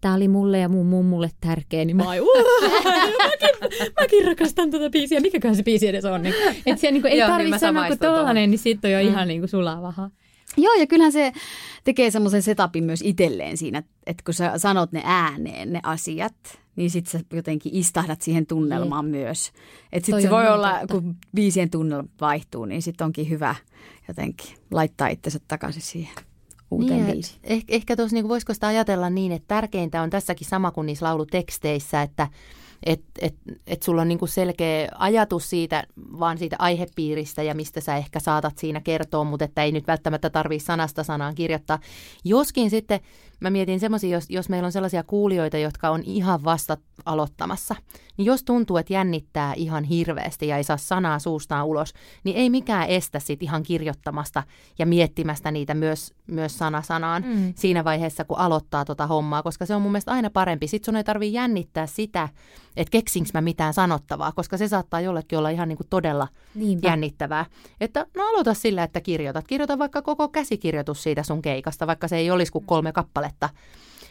[SPEAKER 3] tämä oli mulle ja mun mummulle tärkeä, niin mä oon, "Uah, mäkin, mäkin rakastan tätä biisiä. Mikäköhän se biisi edes on? Niin, että siellä niin kuin, ei
[SPEAKER 4] niin
[SPEAKER 3] tarvitse sanoa kuin tollanen, niin sitten on jo ihan niin kuin sulaa vahaa.
[SPEAKER 2] Joo, ja kyllähän se tekee semmoisen setupin myös itselleen siinä, että kun sä sanot ne ääneen, ne asiat, niin sit sä jotenkin istahdat siihen tunnelmaan myös. Että sit
[SPEAKER 3] Toi
[SPEAKER 2] se voi
[SPEAKER 3] niin
[SPEAKER 2] olla,
[SPEAKER 3] totta.
[SPEAKER 2] kun biisien tunnelma vaihtuu, niin sit onkin hyvä jotenkin laittaa itsensä takaisin siihen uuteen
[SPEAKER 4] Niin,
[SPEAKER 2] biisiin.
[SPEAKER 4] Ehkä, ehkä tuossa niin voisiko sitä ajatella niin, että tärkeintä on tässäkin sama kuin niissä lauluteksteissä, että et, et, et sulla on niinku selkeä ajatus siitä, vaan siitä aihepiiristä ja mistä sä ehkä saatat siinä kertoa, mutta että ei nyt välttämättä tarvii sanasta sanaan kirjoittaa. Joskin sitten mä mietin semmoisia, jos, jos meillä on sellaisia kuulijoita, jotka on ihan vasta aloittamassa, niin jos tuntuu, että jännittää ihan hirveästi ja ei saa sanaa suustaan ulos, niin ei mikään estä sit ihan kirjoittamasta ja miettimästä niitä myös, myös sana sanaan
[SPEAKER 3] Mm.
[SPEAKER 4] siinä vaiheessa, kun aloittaa tota hommaa, koska se on mun mielestä aina parempi. Sitten sun ei tarvii jännittää sitä, että keksinkö mä mitään sanottavaa, koska se saattaa jollekin olla ihan niin kuin todella
[SPEAKER 3] Niinpä.
[SPEAKER 4] jännittävää. Että no aloita sillä, että kirjoitat. Kirjoita vaikka koko käsikirjoitus siitä sun keikasta, vaikka se ei olisi kuin kolme kappaletta.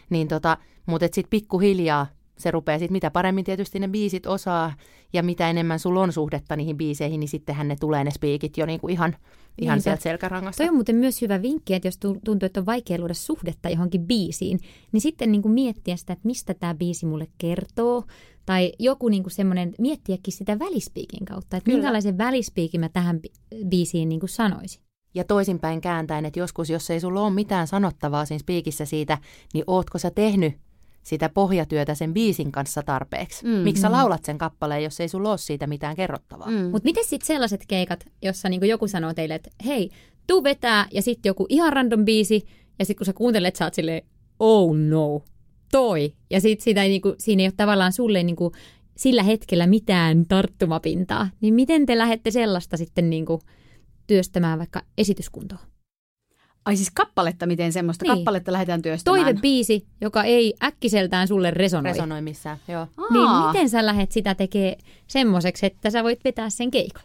[SPEAKER 4] Niin tota, mutta sitten pikkuhiljaa se rupeaa sitten, mitä paremmin tietysti ne biisit osaa ja mitä enemmän sulla on suhdetta niihin biiseihin, niin sittenhän ne tulee ne spiikit jo niinku ihan, ihan
[SPEAKER 3] Niinpä.
[SPEAKER 4] sieltä selkärangasta.
[SPEAKER 3] Toi on muuten myös hyvä vinkki, että jos tu- tuntuu, että on vaikea luoda suhdetta johonkin biisiin, niin sitten niin kuin miettiä sitä, että mistä tämä biisi mulle kertoo. Tai joku niin kuin semmoinen, miettiäkin sitä välispiikin kautta, että
[SPEAKER 4] Kyllä.
[SPEAKER 3] minkälaisen välispiikin mä tähän bi- biisiin niin kuin sanoisin.
[SPEAKER 4] Ja toisinpäin kääntäen, että joskus, jos ei sulla ole mitään sanottavaa siinä spiikissä siitä, niin ootko sä tehnyt sitä pohjatyötä sen biisin kanssa tarpeeksi?
[SPEAKER 2] Mm.
[SPEAKER 4] Mm. Miksi sä laulat sen kappaleen, jos ei sulla ole siitä mitään kerrottavaa? Mm.
[SPEAKER 2] Mm.
[SPEAKER 3] Mutta miten sitten sellaiset keikat, jossa niin kuin joku sanoo teille, että hei, tuu vetää ja sitten joku ihan random biisi ja sitten kun sä kuuntelet, sä oot silleen, oh no, toi. Ja sitten ei, niin kuin, siinä ei ole tavallaan sulle niin kuin, sillä hetkellä mitään tarttumapintaa. Niin miten te lähdette sellaista sitten niin kuin, työstämään vaikka esityskuntoon?
[SPEAKER 2] Ai siis kappaletta, miten semmoista
[SPEAKER 3] Niin.
[SPEAKER 2] kappaletta lähdetään työstämään?
[SPEAKER 3] Toivebiisi, joka ei äkkiseltään sulle resonoi.
[SPEAKER 4] Resonoi missään, joo.
[SPEAKER 3] Niin
[SPEAKER 2] Aa.
[SPEAKER 3] miten sä lähdet sitä tekemään semmoiseksi, että sä voit vetää sen keikon?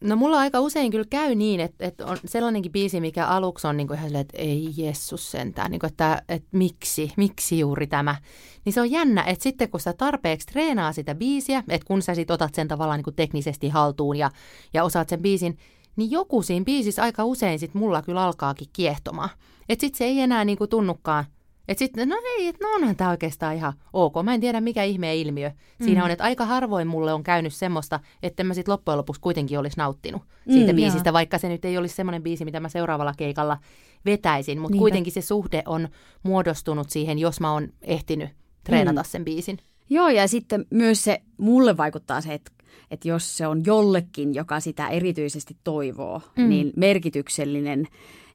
[SPEAKER 4] No mulla aika usein kyllä käy niin, että, että on sellainenkin biisi, mikä aluksi on niin kuin ihan silleen, että ei Jessus sentään, niin kuin, että, että miksi, miksi juuri tämä. Niin se on jännä, että sitten kun sä tarpeeksi treenaa sitä biisiä, että kun sä sit otat sen tavallaan niin kuin teknisesti haltuun ja, ja osaat sen biisin, niin joku siinä biisissä aika usein sit mulla kyllä alkaakin kiehtomaan. Että sit se ei enää niin kuin tunnukaan että sitten, no ei, et no onhan tämä oikeastaan ihan ok. Mä en tiedä, mikä ihmeen ilmiö siinä
[SPEAKER 3] Mm.
[SPEAKER 4] on, että aika harvoin mulle on käynyt semmoista, että mä sitten loppujen lopuksi kuitenkin olisi nauttinut siitä
[SPEAKER 2] Mm,
[SPEAKER 4] biisistä, vaikka se nyt ei olisi semmoinen biisi, mitä mä seuraavalla keikalla vetäisin. Mutta
[SPEAKER 3] Niinpä.
[SPEAKER 4] kuitenkin se suhde on muodostunut siihen, jos mä oon ehtinyt treenata
[SPEAKER 2] Mm.
[SPEAKER 4] sen biisin.
[SPEAKER 2] Joo, ja sitten myös se, mulle vaikuttaa se, että, että jos se on jollekin, joka sitä erityisesti toivoo,
[SPEAKER 3] Mm.
[SPEAKER 2] mm. niin merkityksellinen,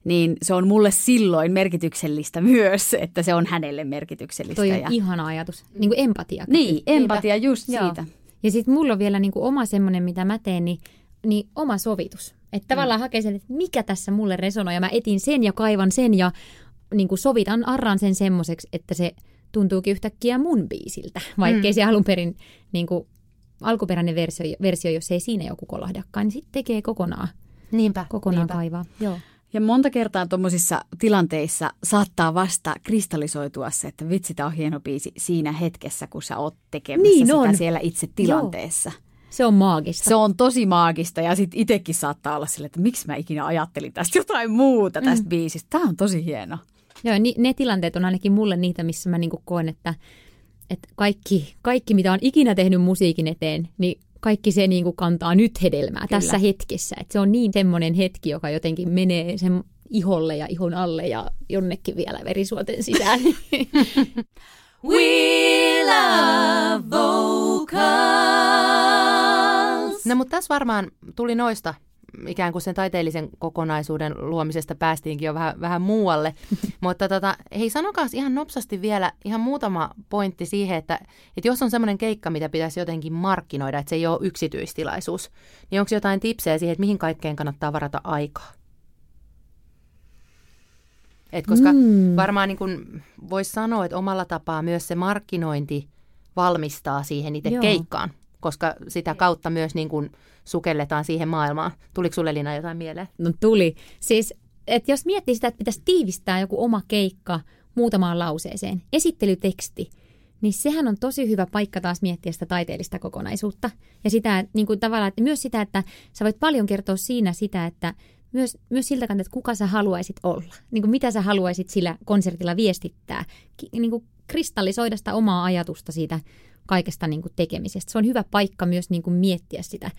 [SPEAKER 2] niin se on mulle silloin merkityksellistä myös, että se on hänelle merkityksellistä.
[SPEAKER 3] Toi on
[SPEAKER 2] ja...
[SPEAKER 3] ihana ajatus. Niin kuin empatia.
[SPEAKER 2] Niin, empatia just
[SPEAKER 3] Joo.
[SPEAKER 2] siitä.
[SPEAKER 3] Ja sitten mulla on vielä niinku oma semmoinen, mitä mä teen, niin, niin oma sovitus. Että tavallaan hakee sen, että mikä tässä mulle resonoi ja mä etin sen ja kaivan sen ja niin kuin sovitan arran sen semmoiseksi, että se tuntuukin yhtäkkiä mun biisiltä, vaikkei mm. se alun perin niin kuin, alkuperäinen versio, versio, jos ei siinä joku kolahdakaan, niin sitten tekee kokonaan,
[SPEAKER 4] Niinpä,
[SPEAKER 3] kokonaan
[SPEAKER 4] niinpä.
[SPEAKER 3] kaivaa. Joo.
[SPEAKER 2] Ja monta kertaa tuommoisissa tilanteissa saattaa vasta kristallisoitua se, että vitsi, tämä on hieno biisi siinä hetkessä, kun sä oot tekemässä
[SPEAKER 3] Niin
[SPEAKER 2] sitä
[SPEAKER 3] on.
[SPEAKER 2] siellä itse tilanteessa.
[SPEAKER 3] Se on maagista.
[SPEAKER 2] Se on tosi maagista ja sitten itsekin saattaa olla silleen, että miksi mä ikinä ajattelin tästä jotain muuta tästä mm. biisistä. Tämä on tosi hieno.
[SPEAKER 3] Joo, ni, ne tilanteet on ainakin mulle niitä, missä mä niinku koen, että, että kaikki, kaikki, mitä on ikinä tehnyt musiikin eteen, niin kaikki se niinku kantaa nyt hedelmää
[SPEAKER 2] Kyllä.
[SPEAKER 3] tässä hetkessä. Et se on niin semmoinen hetki, joka jotenkin menee sen iholle ja ihon alle ja jonnekin vielä verisuoten sisään.
[SPEAKER 1] We love vocals.
[SPEAKER 4] No mutta tässä varmaan tuli noista ikään kuin sen taiteellisen kokonaisuuden luomisesta päästiinkin jo vähän, vähän muualle. Mutta tota, hei sanokaa ihan nopsasti vielä ihan muutama pointti siihen, että, että jos on semmoinen keikka, mitä pitäisi jotenkin markkinoida, että se ei ole yksityistilaisuus, niin onko jotain tipsejä siihen, että mihin kaikkeen kannattaa varata aikaa? Et koska mm. varmaan niin voisi sanoa, että omalla tapaa myös se markkinointi valmistaa siihen itse
[SPEAKER 3] Joo.
[SPEAKER 4] keikkaan, koska sitä kautta myös niin kuin sukelletaan siihen maailmaan. Tuliko sulle Lina jotain mieleen?
[SPEAKER 3] No tuli. Siis, että jos miettii sitä, että pitäisi tiivistää joku oma keikka muutamaan lauseeseen, esittelyteksti, niin sehän on tosi hyvä paikka taas miettiä sitä taiteellista kokonaisuutta. Ja sitä, niin kuin tavallaan, että myös sitä, että sä voit paljon kertoa siinä sitä, että myös, myös siltä kannalta, että kuka sä haluaisit olla. Niin kuin mitä sä haluaisit sillä konsertilla viestittää. Niin kuin kristallisoida sitä omaa ajatusta siitä kaikesta niin kuin tekemisestä. Se on hyvä paikka myös niin kuin miettiä sitä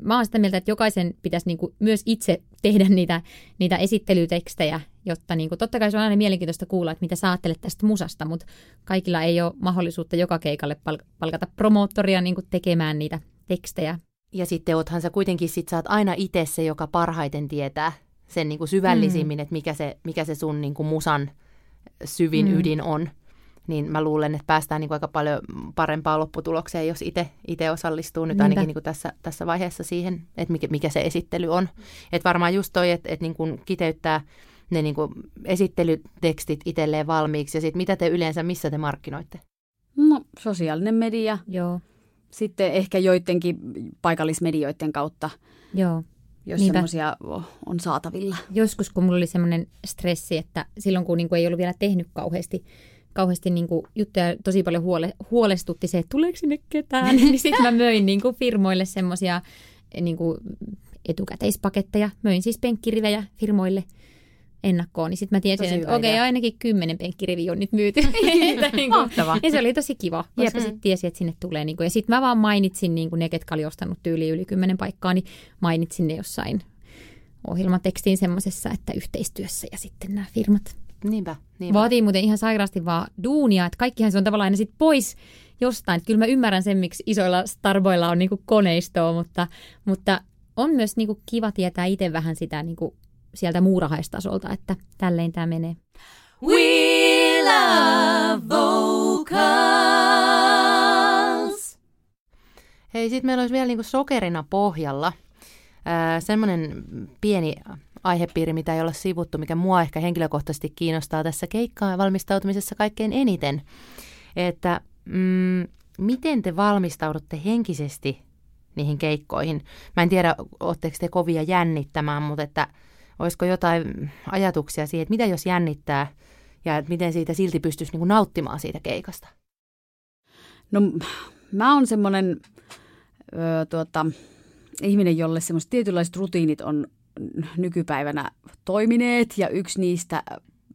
[SPEAKER 3] mä oon sitä mieltä, että jokaisen pitäisi niinku myös itse tehdä niitä, niitä esittelytekstejä, jotta niinku, totta kai se on aina mielenkiintoista kuulla, että mitä sä ajattelet tästä musasta, mutta kaikilla ei ole mahdollisuutta joka keikalle pal- palkata promoottoria niinku tekemään niitä tekstejä.
[SPEAKER 4] Ja sitten oothan sä kuitenkin, sit sä oot aina itse se, joka parhaiten tietää sen niin kuin syvällisimmin, mm. että mikä se, mikä se sun niin kuin musan syvin mm. ydin on. Niin mä luulen, että päästään niin kuin aika paljon parempaan lopputulokseen, jos itse osallistuu nyt ainakin niin kuin tässä, tässä vaiheessa siihen, että mikä, mikä se esittely on. Että varmaan just toi, että, että niin kuin kiteyttää ne niin kuin esittelytekstit itselleen valmiiksi ja sitten mitä te yleensä, missä te markkinoitte?
[SPEAKER 2] No, sosiaalinen media,
[SPEAKER 3] Joo,
[SPEAKER 2] sitten ehkä joidenkin paikallismedioiden kautta,
[SPEAKER 3] joo.
[SPEAKER 2] jos
[SPEAKER 3] Niinpä.
[SPEAKER 2] semmoisia on saatavilla.
[SPEAKER 3] Joskus, kun mulla oli semmoinen stressi, että silloin kun niinku ei ollut vielä tehnyt kauheasti, kauheasti niinku juttuja, tosi paljon huole, huolestutti se, että tuleeko sinne ketään, niin sitten mä möin niinku firmoille semmoisia niinku etukäteispaketteja. Möin siis penkkirivejä firmoille ennakkoon, niin sitten mä tiesin,
[SPEAKER 2] Tosi
[SPEAKER 3] että okei,
[SPEAKER 2] idea.
[SPEAKER 3] ainakin kymmenen penkkiriviä on nyt myyty. Niinku-
[SPEAKER 2] Mahtavaa.
[SPEAKER 3] Ja se oli tosi kiva, koska sitten tiesi, että sinne tulee. Niinku, ja sitten mä vaan mainitsin niinku ne, ketkä oli ostanut tyyli yli kymmenen paikkaa, niin mainitsin ne jossain ohjelmatekstiin semmoisessa, että yhteistyössä ja sitten nämä firmat.
[SPEAKER 4] Niinpä, niinpä.
[SPEAKER 3] Vaatii muuten ihan sairaasti vaan duunia, että kaikkihan se on tavallaan aina sit pois jostain. Että kyllä mä ymmärrän sen, miksi isoilla starboilla on niinku koneistoa, mutta, mutta on myös niinku kiva tietää itse vähän sitä niinku sieltä muurahaistasolta, että tälleen tämä menee.
[SPEAKER 1] We love vocals.
[SPEAKER 4] Hei, sitten meillä olisi vielä niinku sokerina pohjalla ää, semmoinen pieni aihepiiri, mitä ei olla sivuttu, mikä mua ehkä henkilökohtaisesti kiinnostaa tässä keikkaan valmistautumisessa kaikkein eniten. Että mm, miten te valmistaudutte henkisesti niihin keikkoihin? Mä en tiedä, ootteko te kovia jännittämään, mutta että olisiko jotain ajatuksia siihen, että mitä jos jännittää ja että miten siitä silti pystyisi niinku nauttimaan siitä keikasta?
[SPEAKER 2] No mä oon semmoinen ö, tuota, ihminen, jolle semmoiset tietynlaiset rutiinit on nykypäivänä toimineet ja yksi niistä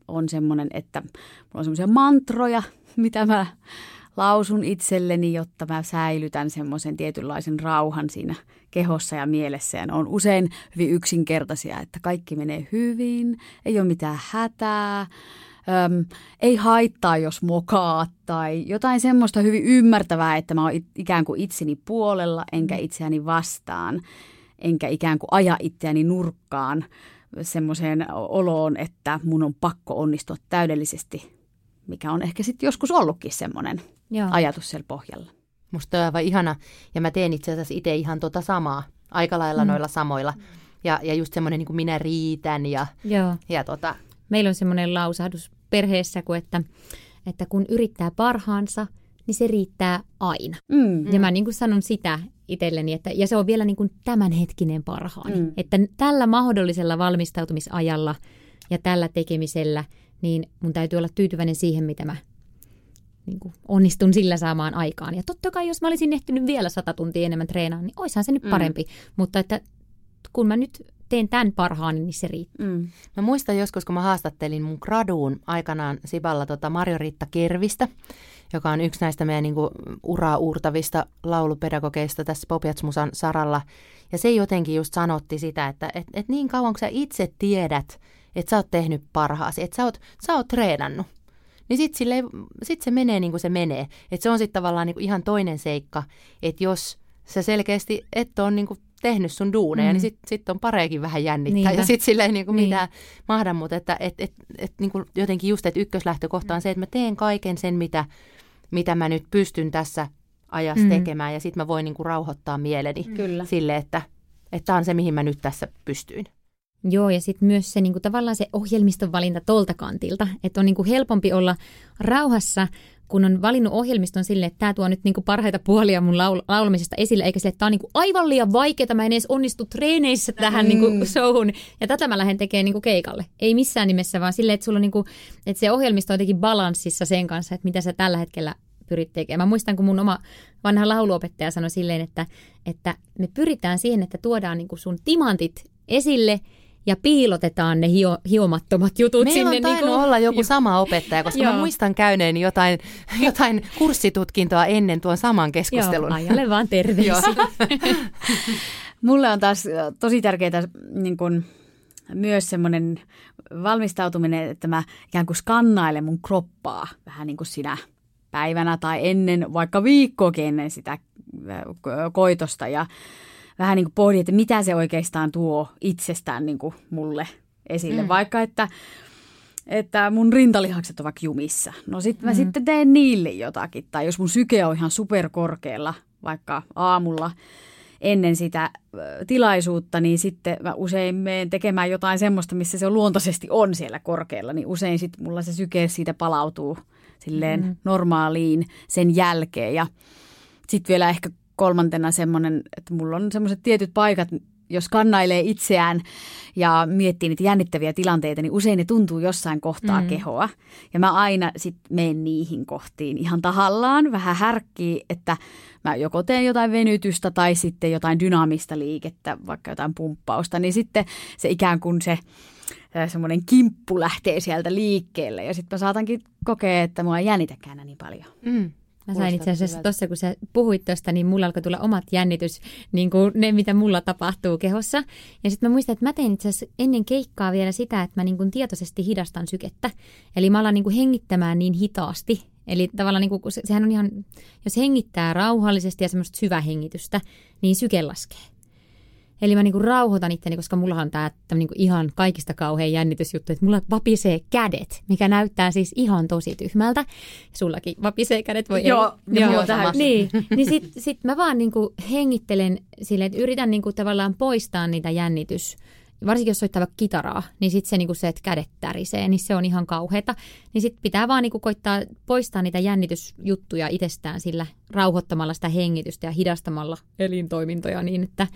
[SPEAKER 2] on semmoinen, että mulla on semmoisia mantroja, mitä mä lausun itselleni, jotta mä säilytän semmoisen tietynlaisen rauhan siinä kehossa ja mielessä. Ja ne on usein hyvin yksinkertaisia, että kaikki menee hyvin, ei ole mitään hätää, Öm, ei haittaa, jos mokaat tai jotain semmoista hyvin ymmärtävää, että mä oon ikään kuin itseni puolella enkä itseäni vastaan, enkä ikään kuin aja itseäni nurkkaan semmoiseen oloon, että mun on pakko onnistua täydellisesti, mikä on ehkä sitten joskus ollutkin semmoinen
[SPEAKER 3] Joo.
[SPEAKER 2] ajatus siellä pohjalla.
[SPEAKER 4] Musta on aivan ihana, ja mä teen itse asiassa itse ihan tota samaa, aika lailla mm. noilla samoilla. Ja, ja just semmoinen niin kuin minä riitän ja,
[SPEAKER 3] Joo.
[SPEAKER 4] ja tota,
[SPEAKER 3] Meillä on semmoinen lausahdus perheessä, kuin että, että kun yrittää parhaansa, niin se riittää aina.
[SPEAKER 2] Mm.
[SPEAKER 3] Ja mä niin kuin sanon sitä itselleni, että, ja se on vielä niin kuin tämänhetkinen parhaani.
[SPEAKER 2] Mm.
[SPEAKER 3] Että tällä mahdollisella valmistautumisajalla ja tällä tekemisellä, niin mun täytyy olla tyytyväinen siihen, mitä mä niin kuin onnistun sillä saamaan aikaan. Ja totta kai, jos mä olisin ehtinyt vielä sata tuntia enemmän treenaa, niin oishan se nyt
[SPEAKER 2] Mm.
[SPEAKER 3] parempi. Mutta että kun mä nyt teen tämän parhaani, niin se riittää.
[SPEAKER 2] Mm.
[SPEAKER 4] Mä muistan joskus, kun mä haastattelin mun graduun aikanaan Siballa tota Marjo-Riitta Kervistä, joka on yksi näistä meidän niinku uraa uurtavista laulupedagogeista tässä Popiatsmusan saralla. Ja se jotenkin just sanotti sitä, että et, et niin kauan kun sä itse tiedät, että sä oot tehnyt parhaasi, että sä oot, sä oot treenannut, niin sit, sille, sit se menee niin kuin se menee. Että se on sitten tavallaan niin kuin ihan toinen seikka, että jos sä selkeästi et ole niin kuin tehnyt sun duuneja, mm.
[SPEAKER 3] Mm.
[SPEAKER 4] niin sitten sit on pareekin vähän jännittää.
[SPEAKER 3] Niinpä.
[SPEAKER 4] Ja sitten silleen niin kuin
[SPEAKER 3] Niin.
[SPEAKER 4] mitään mahda, mutta että et, et, et, niin kuin jotenkin just, että ykköslähtökohta on se, että mä teen kaiken sen, mitä, mitä mä nyt pystyn tässä ajassa mm. Tekemään. Ja sitten mä voin niin kuin rauhoittaa mieleni mm.
[SPEAKER 2] Kyllä.
[SPEAKER 4] sille, että tämä on se, mihin mä nyt tässä pystyin.
[SPEAKER 3] Joo, ja sitten myös se niinku, tavallaan se ohjelmiston valinta tolta kantilta, että on niinku helpompi olla rauhassa, kun on valinnut ohjelmiston sille, että tämä tuo nyt niinku parhaita puolia mun laul- laulamisesta esille, eikä sille, että tämä on niinku aivan liian vaikeaa, mä en edes onnistu treeneissä tähän
[SPEAKER 2] Mm.
[SPEAKER 3] niinku showhun, ja tätä mä lähden tekemään niinku keikalle. Ei missään nimessä, vaan silleen, että, sulla on niinku, että se ohjelmisto on jotenkin balanssissa sen kanssa, että mitä sä tällä hetkellä pyrit tekemään. Mä muistan, kun mun oma vanha lauluopettaja sanoi silleen, että, että me pyritään siihen, että tuodaan niinku sun timantit esille ja piilotetaan ne hio, hiomattomat jutut
[SPEAKER 4] Meillä
[SPEAKER 3] sinne.
[SPEAKER 4] on tainnut
[SPEAKER 3] niinku-
[SPEAKER 4] olla joku sama opettaja, koska mä
[SPEAKER 3] Joo.
[SPEAKER 4] muistan käyneeni jotain, jotain kurssitutkintoa ennen tuon saman
[SPEAKER 3] Joo,
[SPEAKER 4] keskustelun.
[SPEAKER 3] Aijalle vaan terveisiä.
[SPEAKER 2] Mulle on taas tosi tärkeää niin kun, myös semmoinen valmistautuminen, että mä ikään kuin skannailen mun kroppaa vähän niin kuin sinä päivänä tai ennen, vaikka viikkoakin ennen sitä koitosta ja vähän niin kuin pohdin, että mitä se oikeastaan tuo itsestään niin kuin mulle esille. Mm. Vaikka, että, että mun rintalihakset ovat jumissa. No sit mä mm. sitten teen niille jotakin. Tai jos mun syke on ihan superkorkealla, vaikka aamulla ennen sitä tilaisuutta, niin sitten mä usein menen tekemään jotain semmoista, missä se on luontaisesti on siellä korkealla. Niin usein sitten mulla se syke siitä palautuu silleen mm. normaaliin sen jälkeen. Ja sitten vielä ehkä kolmantena semmoinen, että mulla on semmoiset tietyt paikat, jos kannailee itseään ja miettii niitä jännittäviä tilanteita, niin usein ne tuntuu jossain kohtaa mm. kehoa. Ja mä aina sitten menen niihin kohtiin ihan tahallaan, vähän härkkii, että mä joko teen jotain venytystä tai sitten jotain dynaamista liikettä, vaikka jotain pumppausta, niin sitten se ikään kuin se semmoinen kimppu lähtee sieltä liikkeelle ja sitten mä saatankin kokea, että mua ei jännitäkään niin paljon.
[SPEAKER 4] Mm.
[SPEAKER 3] Mä sain itse asiassa tuossa, kun sä puhuit tuosta, niin mulla alkoi tulla omat jännitys, niin kuin ne, mitä mulla tapahtuu kehossa. Ja sitten mä muistan, että mä tein itse asiassa ennen keikkaa vielä sitä, että mä niin kuin tietoisesti hidastan sykettä. Eli mä alan niin kuin hengittämään niin hitaasti. Eli tavallaan niin kuin, sehän on ihan, jos hengittää rauhallisesti ja semmoista syvähengitystä, niin syke laskee. Eli mä niinku rauhoitan itteni, koska mulla on tää niinku ihan kaikista kauhean jännitysjuttu, että mulla vapisee kädet, mikä näyttää siis ihan tosi tyhmältä. Sullakin vapisee kädet, voi
[SPEAKER 2] Joo,
[SPEAKER 3] ei.
[SPEAKER 2] joo,
[SPEAKER 3] Joo,
[SPEAKER 2] tähän-
[SPEAKER 3] niin, niin sit, sit mä vaan niinku hengittelen silleen, että yritän niinku tavallaan poistaa niitä jännitys, varsinkin jos soittaa vaikka kitaraa, niin sitten se, niinku se, että kädet tärisee, niin se on ihan kauheata. Niin sitten pitää vaan niinku koittaa poistaa niitä jännitysjuttuja itsestään sillä rauhoittamalla sitä hengitystä ja hidastamalla elintoimintoja niin, että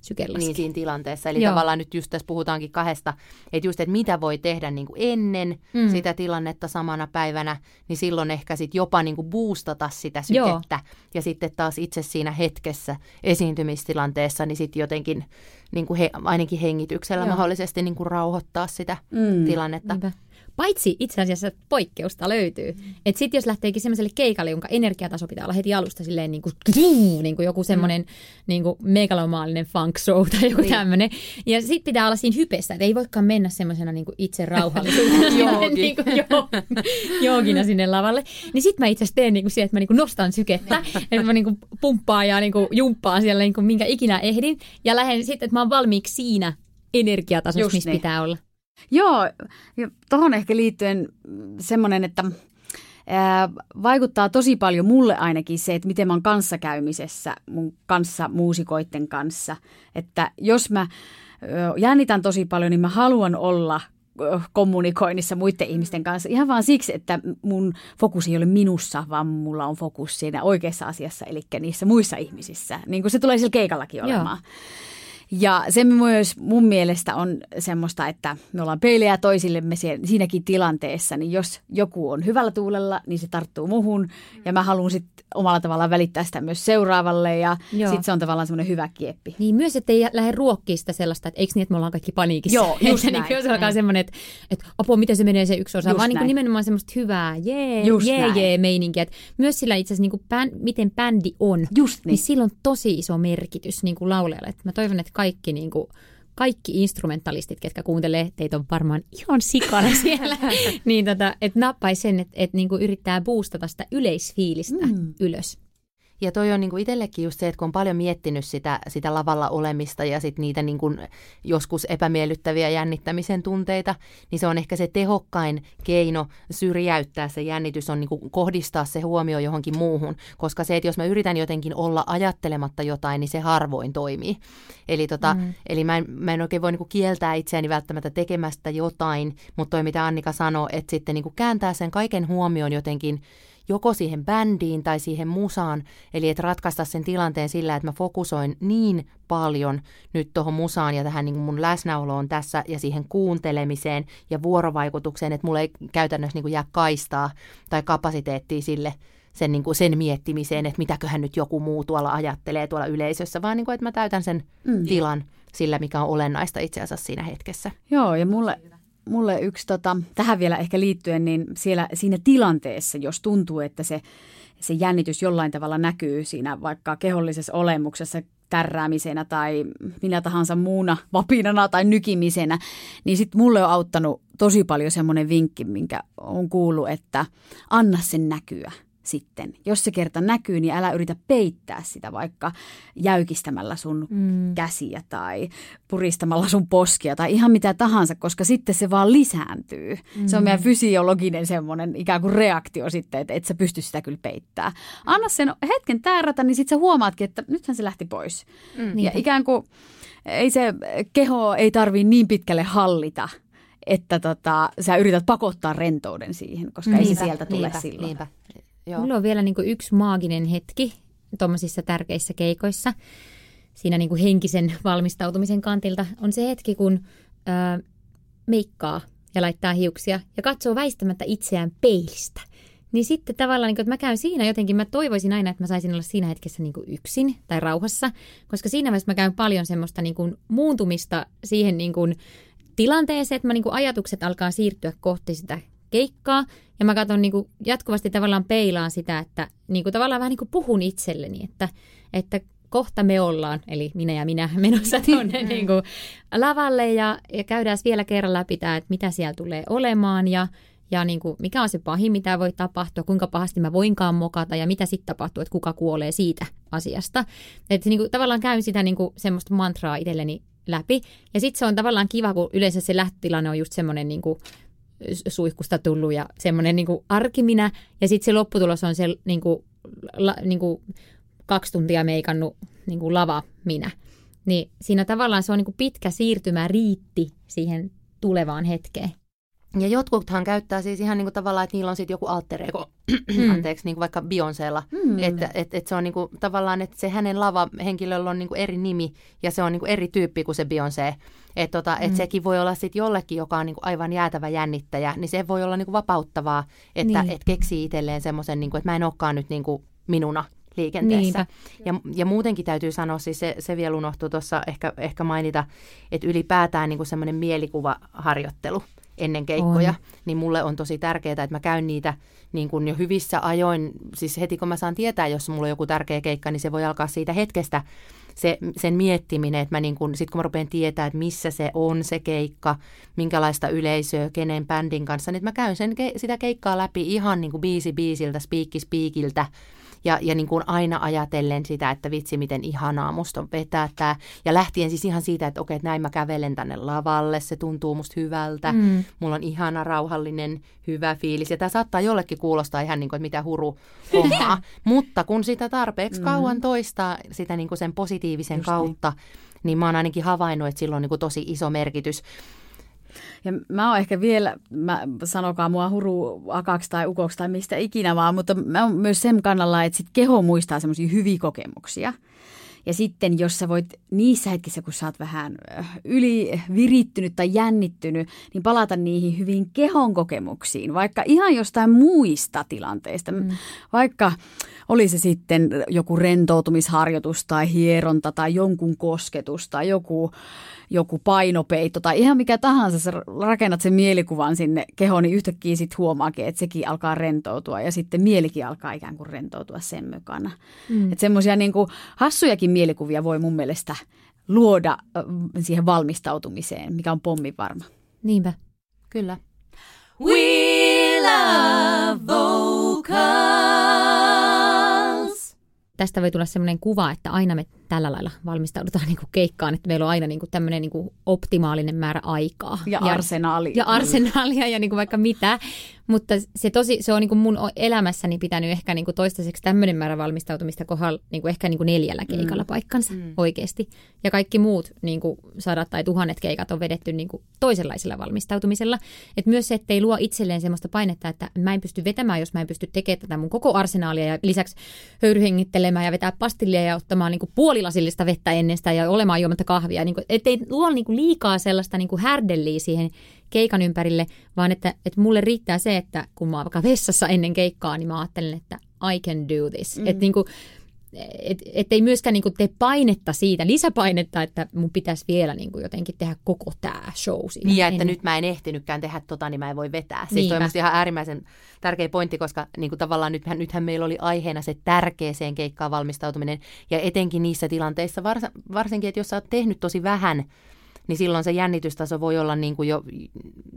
[SPEAKER 3] syke laskee.
[SPEAKER 4] Niin siinä tilanteessa. Eli
[SPEAKER 3] Joo.
[SPEAKER 4] tavallaan nyt just tässä puhutaankin kahdesta, että just, että mitä voi tehdä niin kuin ennen
[SPEAKER 3] Mm.
[SPEAKER 4] sitä tilannetta samana päivänä, niin silloin ehkä sit jopa niin kuin boostata sitä
[SPEAKER 3] Joo.
[SPEAKER 4] sykettä. Ja sitten taas itse siinä hetkessä esiintymistilanteessa, niin sitten jotenkin niin kuin he, ainakin hengityksellä
[SPEAKER 3] Joo.
[SPEAKER 4] mahdollisesti niin kuin rauhoittaa sitä
[SPEAKER 2] Mm.
[SPEAKER 4] tilannetta.
[SPEAKER 3] Niinpä. Paitsi itse asiassa poikkeusta löytyy. Että sitten jos lähteekin semmoiselle keikalle, jonka energiataso pitää olla heti alusta silleen niin kuin, niin kuin joku semmoinen niin kuin megalomaalinen funk show tai joku
[SPEAKER 4] Niin.
[SPEAKER 3] tämmöinen. Ja sitten pitää olla siinä hypessä, että ei voikaan mennä semmoisena niin itse niin kuin joo, joogina sinne lavalle. Niin sitten mä itse asiassa teen niin kuin siihen, että mä niin kuin nostan sykettä, että mä niin kuin pumppaan ja niin kuin jumppaan siellä niin kuin minkä ikinä ehdin. Ja lähden sitten, että mä oon valmiiksi siinä energiatasossa, missä
[SPEAKER 2] niin.
[SPEAKER 3] pitää olla.
[SPEAKER 2] Joo, ja tuohon ehkä liittyen semmoinen, että ää, vaikuttaa tosi paljon mulle ainakin se, että miten mä oon kanssakäymisessä mun kanssa muusikoiden kanssa. Että jos mä jännitän tosi paljon, niin mä haluan olla kommunikoinnissa muiden ihmisten kanssa. Ihan vaan siksi, että mun fokus ei ole minussa, vaan mulla on fokus siinä oikeassa asiassa, eli niissä muissa ihmisissä. Niin kuin se tulee sillä keikallakin olemaan. Joo. Ja se myös mun mielestä on semmoista, että me ollaan peilejä toisillemme siinäkin tilanteessa, niin jos joku on hyvällä tuulella, niin se tarttuu muhun ja mä haluan sitten omalla tavallaan välittää sitä myös seuraavalle ja sitten se on tavallaan semmoinen hyvä kieppi.
[SPEAKER 3] Niin myös, että ei lähde ruokkiin sitä sellaista, että eikö niin, että me ollaan kaikki paniikissa.
[SPEAKER 2] Joo, just
[SPEAKER 3] että
[SPEAKER 2] näin.
[SPEAKER 3] Niin, se alkaa semmoinen, että, että apua, miten se menee se yksi osa, just vaan niin nimenomaan semmoista hyvää jee, just jee, näin. jee meininkiä. Että myös sillä itse asiassa, niin kuin bän, miten bändi on,
[SPEAKER 2] just niin.
[SPEAKER 3] niin sillä on tosi iso merkitys niin kuin laulajalle. Että mä toivon, että kaikki niin kuin, kaikki instrumentalistit, ketkä kuuntelee, teitä on varmaan ihan sikana siellä, niin tota, että nappaisi sen, että, että niinku yrittää boostata sitä yleisfiilistä mm. ylös.
[SPEAKER 4] Ja toi on niin kuin itsellekin just se, että kun on paljon miettinyt sitä, sitä lavalla olemista ja sit niitä niin kuin joskus epämiellyttäviä jännittämisen tunteita, niin se on ehkä se tehokkain keino syrjäyttää se jännitys, on niin kuin kohdistaa se huomio johonkin muuhun. Koska se, että jos mä yritän jotenkin olla ajattelematta jotain, niin se harvoin toimii. Eli, tota, mm. eli mä, en, mä en oikein voi niin kuin kieltää itseäni välttämättä tekemästä jotain, mutta toi mitä Annika sanoi, että sitten niin kuin kääntää sen kaiken huomioon jotenkin joko siihen bändiin tai siihen musaan, eli että ratkaista sen tilanteen sillä, että mä fokusoin niin paljon nyt tuohon musaan ja tähän niin kuin mun läsnäoloon tässä ja siihen kuuntelemiseen ja vuorovaikutukseen, että mulla ei käytännössä niin kuin jää kaistaa tai kapasiteettia sille sen, niin kuin sen miettimiseen, että mitäköhän nyt joku muu tuolla ajattelee tuolla yleisössä, vaan niin kuin, että mä täytän sen mm. tilan sillä, mikä on olennaista itse asiassa siinä hetkessä.
[SPEAKER 2] Joo, ja mulle mulle yksi, tota, tähän vielä ehkä liittyen, niin siellä siinä tilanteessa, jos tuntuu, että se, se jännitys jollain tavalla näkyy siinä vaikka kehollisessa olemuksessa tärräämisenä tai minä tahansa muuna vapinana tai nykimisenä, niin sitten mulle on auttanut tosi paljon semmoinen vinkki, minkä on kuullut, että anna sen näkyä sitten. Jos se kerta näkyy, niin älä yritä peittää sitä vaikka jäykistämällä sun mm. käsiä tai puristamalla sun poskia tai ihan mitä tahansa, koska sitten se vaan lisääntyy. Mm. Se on meidän fysiologinen semmoinen ikään kuin reaktio sitten, että et sä pysty sitä kyllä peittää. Anna sen hetken täärätä, niin sitten sä huomaatkin, että nythän se lähti pois. Mm. Ja ikään kuin ei se keho ei tarvii niin pitkälle hallita että tota, sä yrität pakottaa rentouden siihen, koska niinpä, ei se sieltä tule
[SPEAKER 4] niinpä,
[SPEAKER 2] silloin.
[SPEAKER 4] Niinpä.
[SPEAKER 3] Joo. Mulla on vielä niin kuin yksi maaginen hetki tuommoisissa tärkeissä keikoissa. Siinä niin kuin henkisen valmistautumisen kantilta on se hetki, kun ää, meikkaa ja laittaa hiuksia ja katsoo väistämättä itseään peilistä. Niin sitten tavallaan, niin kuin, että mä käyn siinä jotenkin, mä toivoisin aina, että mä saisin olla siinä hetkessä niin kuin yksin tai rauhassa, koska siinä vaiheessa mä käyn paljon semmoista niin kuin muuntumista siihen niin kuin tilanteeseen, että mä niin kuin ajatukset alkaa siirtyä kohti sitä keikkaa. Ja mä katson niin kuin jatkuvasti tavallaan peilaan sitä, että niin kuin tavallaan vähän niin kuin puhun itselleni, että, että kohta me ollaan, eli minä ja minä menossa tuonne niin kuin lavalle ja, ja käydään vielä kerran läpi tämä, että mitä siellä tulee olemaan ja, ja niin kuin, mikä on se pahin, mitä voi tapahtua, kuinka pahasti mä voinkaan mokata ja mitä sitten tapahtuu, että kuka kuolee siitä asiasta. Että niin kuin, tavallaan käyn sitä niin kuin, semmoista mantraa itselleni läpi. Ja sitten se on tavallaan kiva, kun yleensä se lähtötilanne on just semmoinen niin kuin, suihkusta tullut ja semmoinen niin arkiminä. Ja sitten se lopputulos on se niin kuin, la, niin kuin kaksi tuntia meikannut niin kuin lava minä. Niin siinä tavallaan se on niin kuin pitkä siirtymä riitti siihen tulevaan hetkeen.
[SPEAKER 4] Ja jotkuthan käyttää siis ihan niin kuin tavallaan, että niillä on sitten joku alter ego, mm. anteeksi, niin kuin vaikka Beyoncélla. Mm. Että et, et se on niin kuin, tavallaan, että se hänen lava-henkilöllä on niin kuin eri nimi ja se on niin kuin eri tyyppi kuin se Beyoncé. Että tota, et mm. sekin voi olla sitten jollekin, joka on niin kuin aivan jäätävä jännittäjä, niin se voi olla niin kuin vapauttavaa, että niin. et keksii itselleen semmoisen, niin kuin, että mä en olekaan nyt niin kuin minuna liikenteessä. Ja, ja muutenkin täytyy sanoa, siis se, se vielä unohtuu tuossa ehkä, ehkä mainita, että ylipäätään niin semmoinen mielikuvaharjoittelu ennen keikkoja, on. niin mulle on tosi tärkeää, että mä käyn niitä niin kuin jo hyvissä ajoin, siis heti kun mä saan tietää, jos mulla on joku tärkeä keikka, niin se voi alkaa siitä hetkestä se, sen miettiminen, että mä niin kun, sit kun mä rupean tietää, että missä se on se keikka, minkälaista yleisöä, kenen bändin kanssa, niin mä käyn sen, sitä keikkaa läpi ihan niin kuin biisi biisiltä, spiikki spiikiltä, ja, ja niin kuin aina ajatellen sitä, että vitsi miten ihanaa musta on vetää tämä. Ja lähtien siis ihan siitä, että okei, että näin mä kävelen tänne lavalle, se tuntuu musta hyvältä. Mm. Mulla on ihana, rauhallinen, hyvä fiilis. Ja tämä saattaa jollekin kuulostaa ihan niin kuin, että mitä huru hommaa. Mutta kun sitä tarpeeksi mm. kauan toistaa sitä niin kuin sen positiivisen Just niin. kautta, niin. niin mä oon ainakin havainnut, että sillä on niin kuin tosi iso merkitys.
[SPEAKER 2] Ja mä oon ehkä vielä, mä, sanokaa mua huru akaksi tai ukoksi tai mistä ikinä vaan, mutta mä oon myös sen kannalla, että sit keho muistaa semmoisia hyviä kokemuksia. Ja sitten jos sä voit niissä hetkissä, kun sä oot vähän yli virittynyt tai jännittynyt, niin palata niihin hyvin kehon kokemuksiin, vaikka ihan jostain muista tilanteista. Mm. Vaikka oli se sitten joku rentoutumisharjoitus tai hieronta tai jonkun kosketus tai joku, joku painopeitto tai ihan mikä tahansa, sä rakennat sen mielikuvan sinne kehoon, niin yhtäkkiä sitten huomaakin, että sekin alkaa rentoutua ja sitten mielikin alkaa ikään kuin rentoutua sen mukana. Mm. Että semmoisia niin hassujakin mielikuvia voi mun mielestä luoda siihen valmistautumiseen, mikä on pommi varma.
[SPEAKER 3] Niinpä.
[SPEAKER 4] Kyllä.
[SPEAKER 1] We love vocals.
[SPEAKER 3] Tästä voi tulla sellainen kuva, että aina me tällä lailla valmistaudutaan niin kuin keikkaan, että meillä on aina niin kuin tämmöinen niin kuin optimaalinen määrä aikaa.
[SPEAKER 2] Ja, ja arsenaalia.
[SPEAKER 3] Ja arsenaalia ja niin kuin vaikka mitä. Mutta se, tosi, se on niin kuin mun elämässäni pitänyt ehkä niin kuin toistaiseksi tämmöinen määrä valmistautumista kohdalla niin kuin ehkä niin kuin neljällä keikalla mm. paikkansa mm. oikeasti. Ja kaikki muut niin kuin sadat tai tuhannet keikat on vedetty niin kuin toisenlaisella valmistautumisella. Et myös se, että ei luo itselleen sellaista painetta, että mä en pysty vetämään, jos mä en pysty tekemään tätä mun koko arsenaalia ja lisäksi höyryhengittelemään ja vetää pastillia ja ottamaan niin kuin puolilasillista vettä ennen sitä ja olemaan juomatta kahvia. Niin kuin, ettei luo niin kuin liikaa sellaista niin kuin härdelliä siihen keikan ympärille, vaan että, että mulle riittää se, että kun mä oon vaikka vessassa ennen keikkaa, niin mä ajattelen, että I can do this. Mm. Että niin kuin, et, et ei myöskään niin tee painetta siitä, lisäpainetta, että mun pitäisi vielä niin kuin jotenkin tehdä koko tämä show siinä.
[SPEAKER 4] Niin, ja että en... nyt mä en ehtinytkään tehdä tota, niin mä en voi vetää. Siis toi on ihan äärimmäisen tärkeä pointti, koska niin kuin tavallaan nythän, nythän meillä oli aiheena se tärkeeseen keikkaan valmistautuminen, ja etenkin niissä tilanteissa, vars, varsinkin, että jos sä oot tehnyt tosi vähän niin silloin se jännitystaso voi olla niin kuin jo,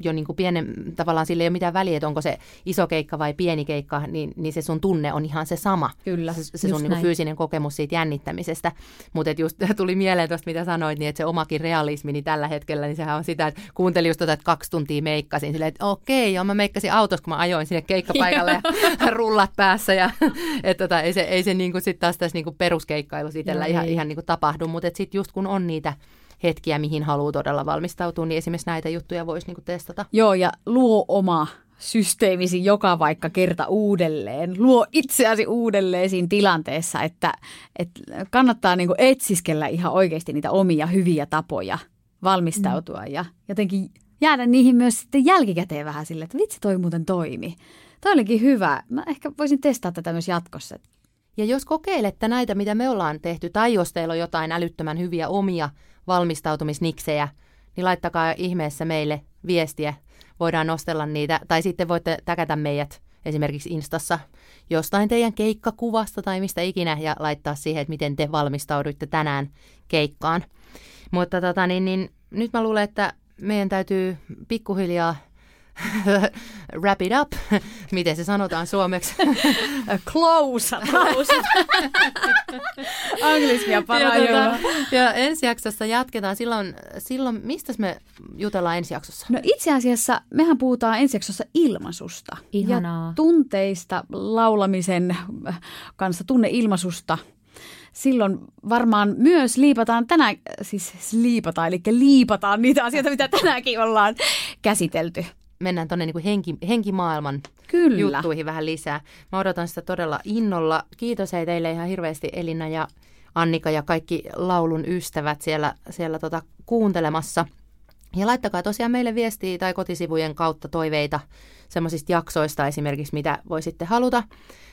[SPEAKER 4] jo niin kuin pienen, tavallaan sille ei ole mitään väliä, että onko se iso keikka vai pieni keikka, niin, niin se sun tunne on ihan se sama.
[SPEAKER 2] Kyllä,
[SPEAKER 4] Se, se sun niin kuin fyysinen kokemus siitä jännittämisestä. Mutta just tuli mieleen tuosta, mitä sanoit, niin että se omakin realismini tällä hetkellä, niin sehän on sitä, että kuuntelin just tota, että kaksi tuntia meikkasin, silleen, että okei, joo, mä meikkasin autossa, kun mä ajoin sinne keikkapaikalle ja rullat päässä. Ja, että tota, ei se, ei se niin kuin sit taas tässä niin kuin peruskeikkailu itsellä ihan, ihan niin kuin tapahdu, mutta sitten just kun on niitä hetkiä, mihin haluaa todella valmistautua, niin esimerkiksi näitä juttuja voisi niinku testata.
[SPEAKER 2] Joo, ja luo oma systeemisi joka vaikka kerta uudelleen. Luo itseäsi uudelleen siinä tilanteessa, että, että kannattaa niinku etsiskellä ihan oikeasti niitä omia hyviä tapoja valmistautua mm. ja jotenkin jäädä niihin myös sitten jälkikäteen vähän sille, että vitsi toi muuten toimi. Toi olikin hyvä. Mä ehkä voisin testata tätä myös jatkossa.
[SPEAKER 4] Ja jos kokeilette näitä, mitä me ollaan tehty, tai jos teillä on jotain älyttömän hyviä omia valmistautumisniksejä, niin laittakaa ihmeessä meille viestiä. Voidaan nostella niitä, tai sitten voitte täkätä meidät esimerkiksi Instassa jostain teidän keikkakuvasta tai mistä ikinä ja laittaa siihen, että miten te valmistauduitte tänään keikkaan. Mutta tota, niin, niin, nyt mä luulen, että meidän täytyy pikkuhiljaa wrap it up. Miten se sanotaan suomeksi?
[SPEAKER 2] Close. Close. Anglismia paraa ja, tuota,
[SPEAKER 4] ja ensi jaksossa jatketaan. Silloin, silloin mistä me jutellaan ensi jaksossa?
[SPEAKER 2] No itse asiassa mehän puhutaan ensi jaksossa ilmaisusta.
[SPEAKER 3] Ihanaa.
[SPEAKER 2] Ja tunteista, laulamisen kanssa, tunneilmaisusta silloin varmaan myös liipataan tänään, siis liipataan, eli liipataan niitä asioita, mitä tänäänkin ollaan käsitelty
[SPEAKER 4] mennään tuonne niin henki, henkimaailman
[SPEAKER 2] Kyllä.
[SPEAKER 4] juttuihin vähän lisää. Mä odotan sitä todella innolla. Kiitos hei teille ihan hirveästi Elina ja Annika ja kaikki laulun ystävät siellä, siellä tota kuuntelemassa. Ja laittakaa tosiaan meille viestiä tai kotisivujen kautta toiveita semmoisista jaksoista esimerkiksi, mitä voisitte haluta.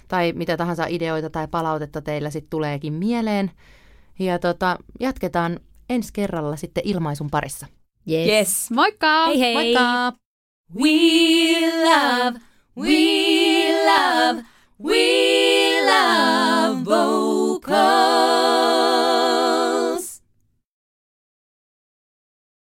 [SPEAKER 4] Tai mitä tahansa ideoita tai palautetta teillä sitten tuleekin mieleen. Ja tota, jatketaan ensi kerralla sitten ilmaisun parissa.
[SPEAKER 2] Yes. yes. Moikka!
[SPEAKER 3] Hei hei!
[SPEAKER 4] Moikka!
[SPEAKER 1] We love, we love, we love vocals.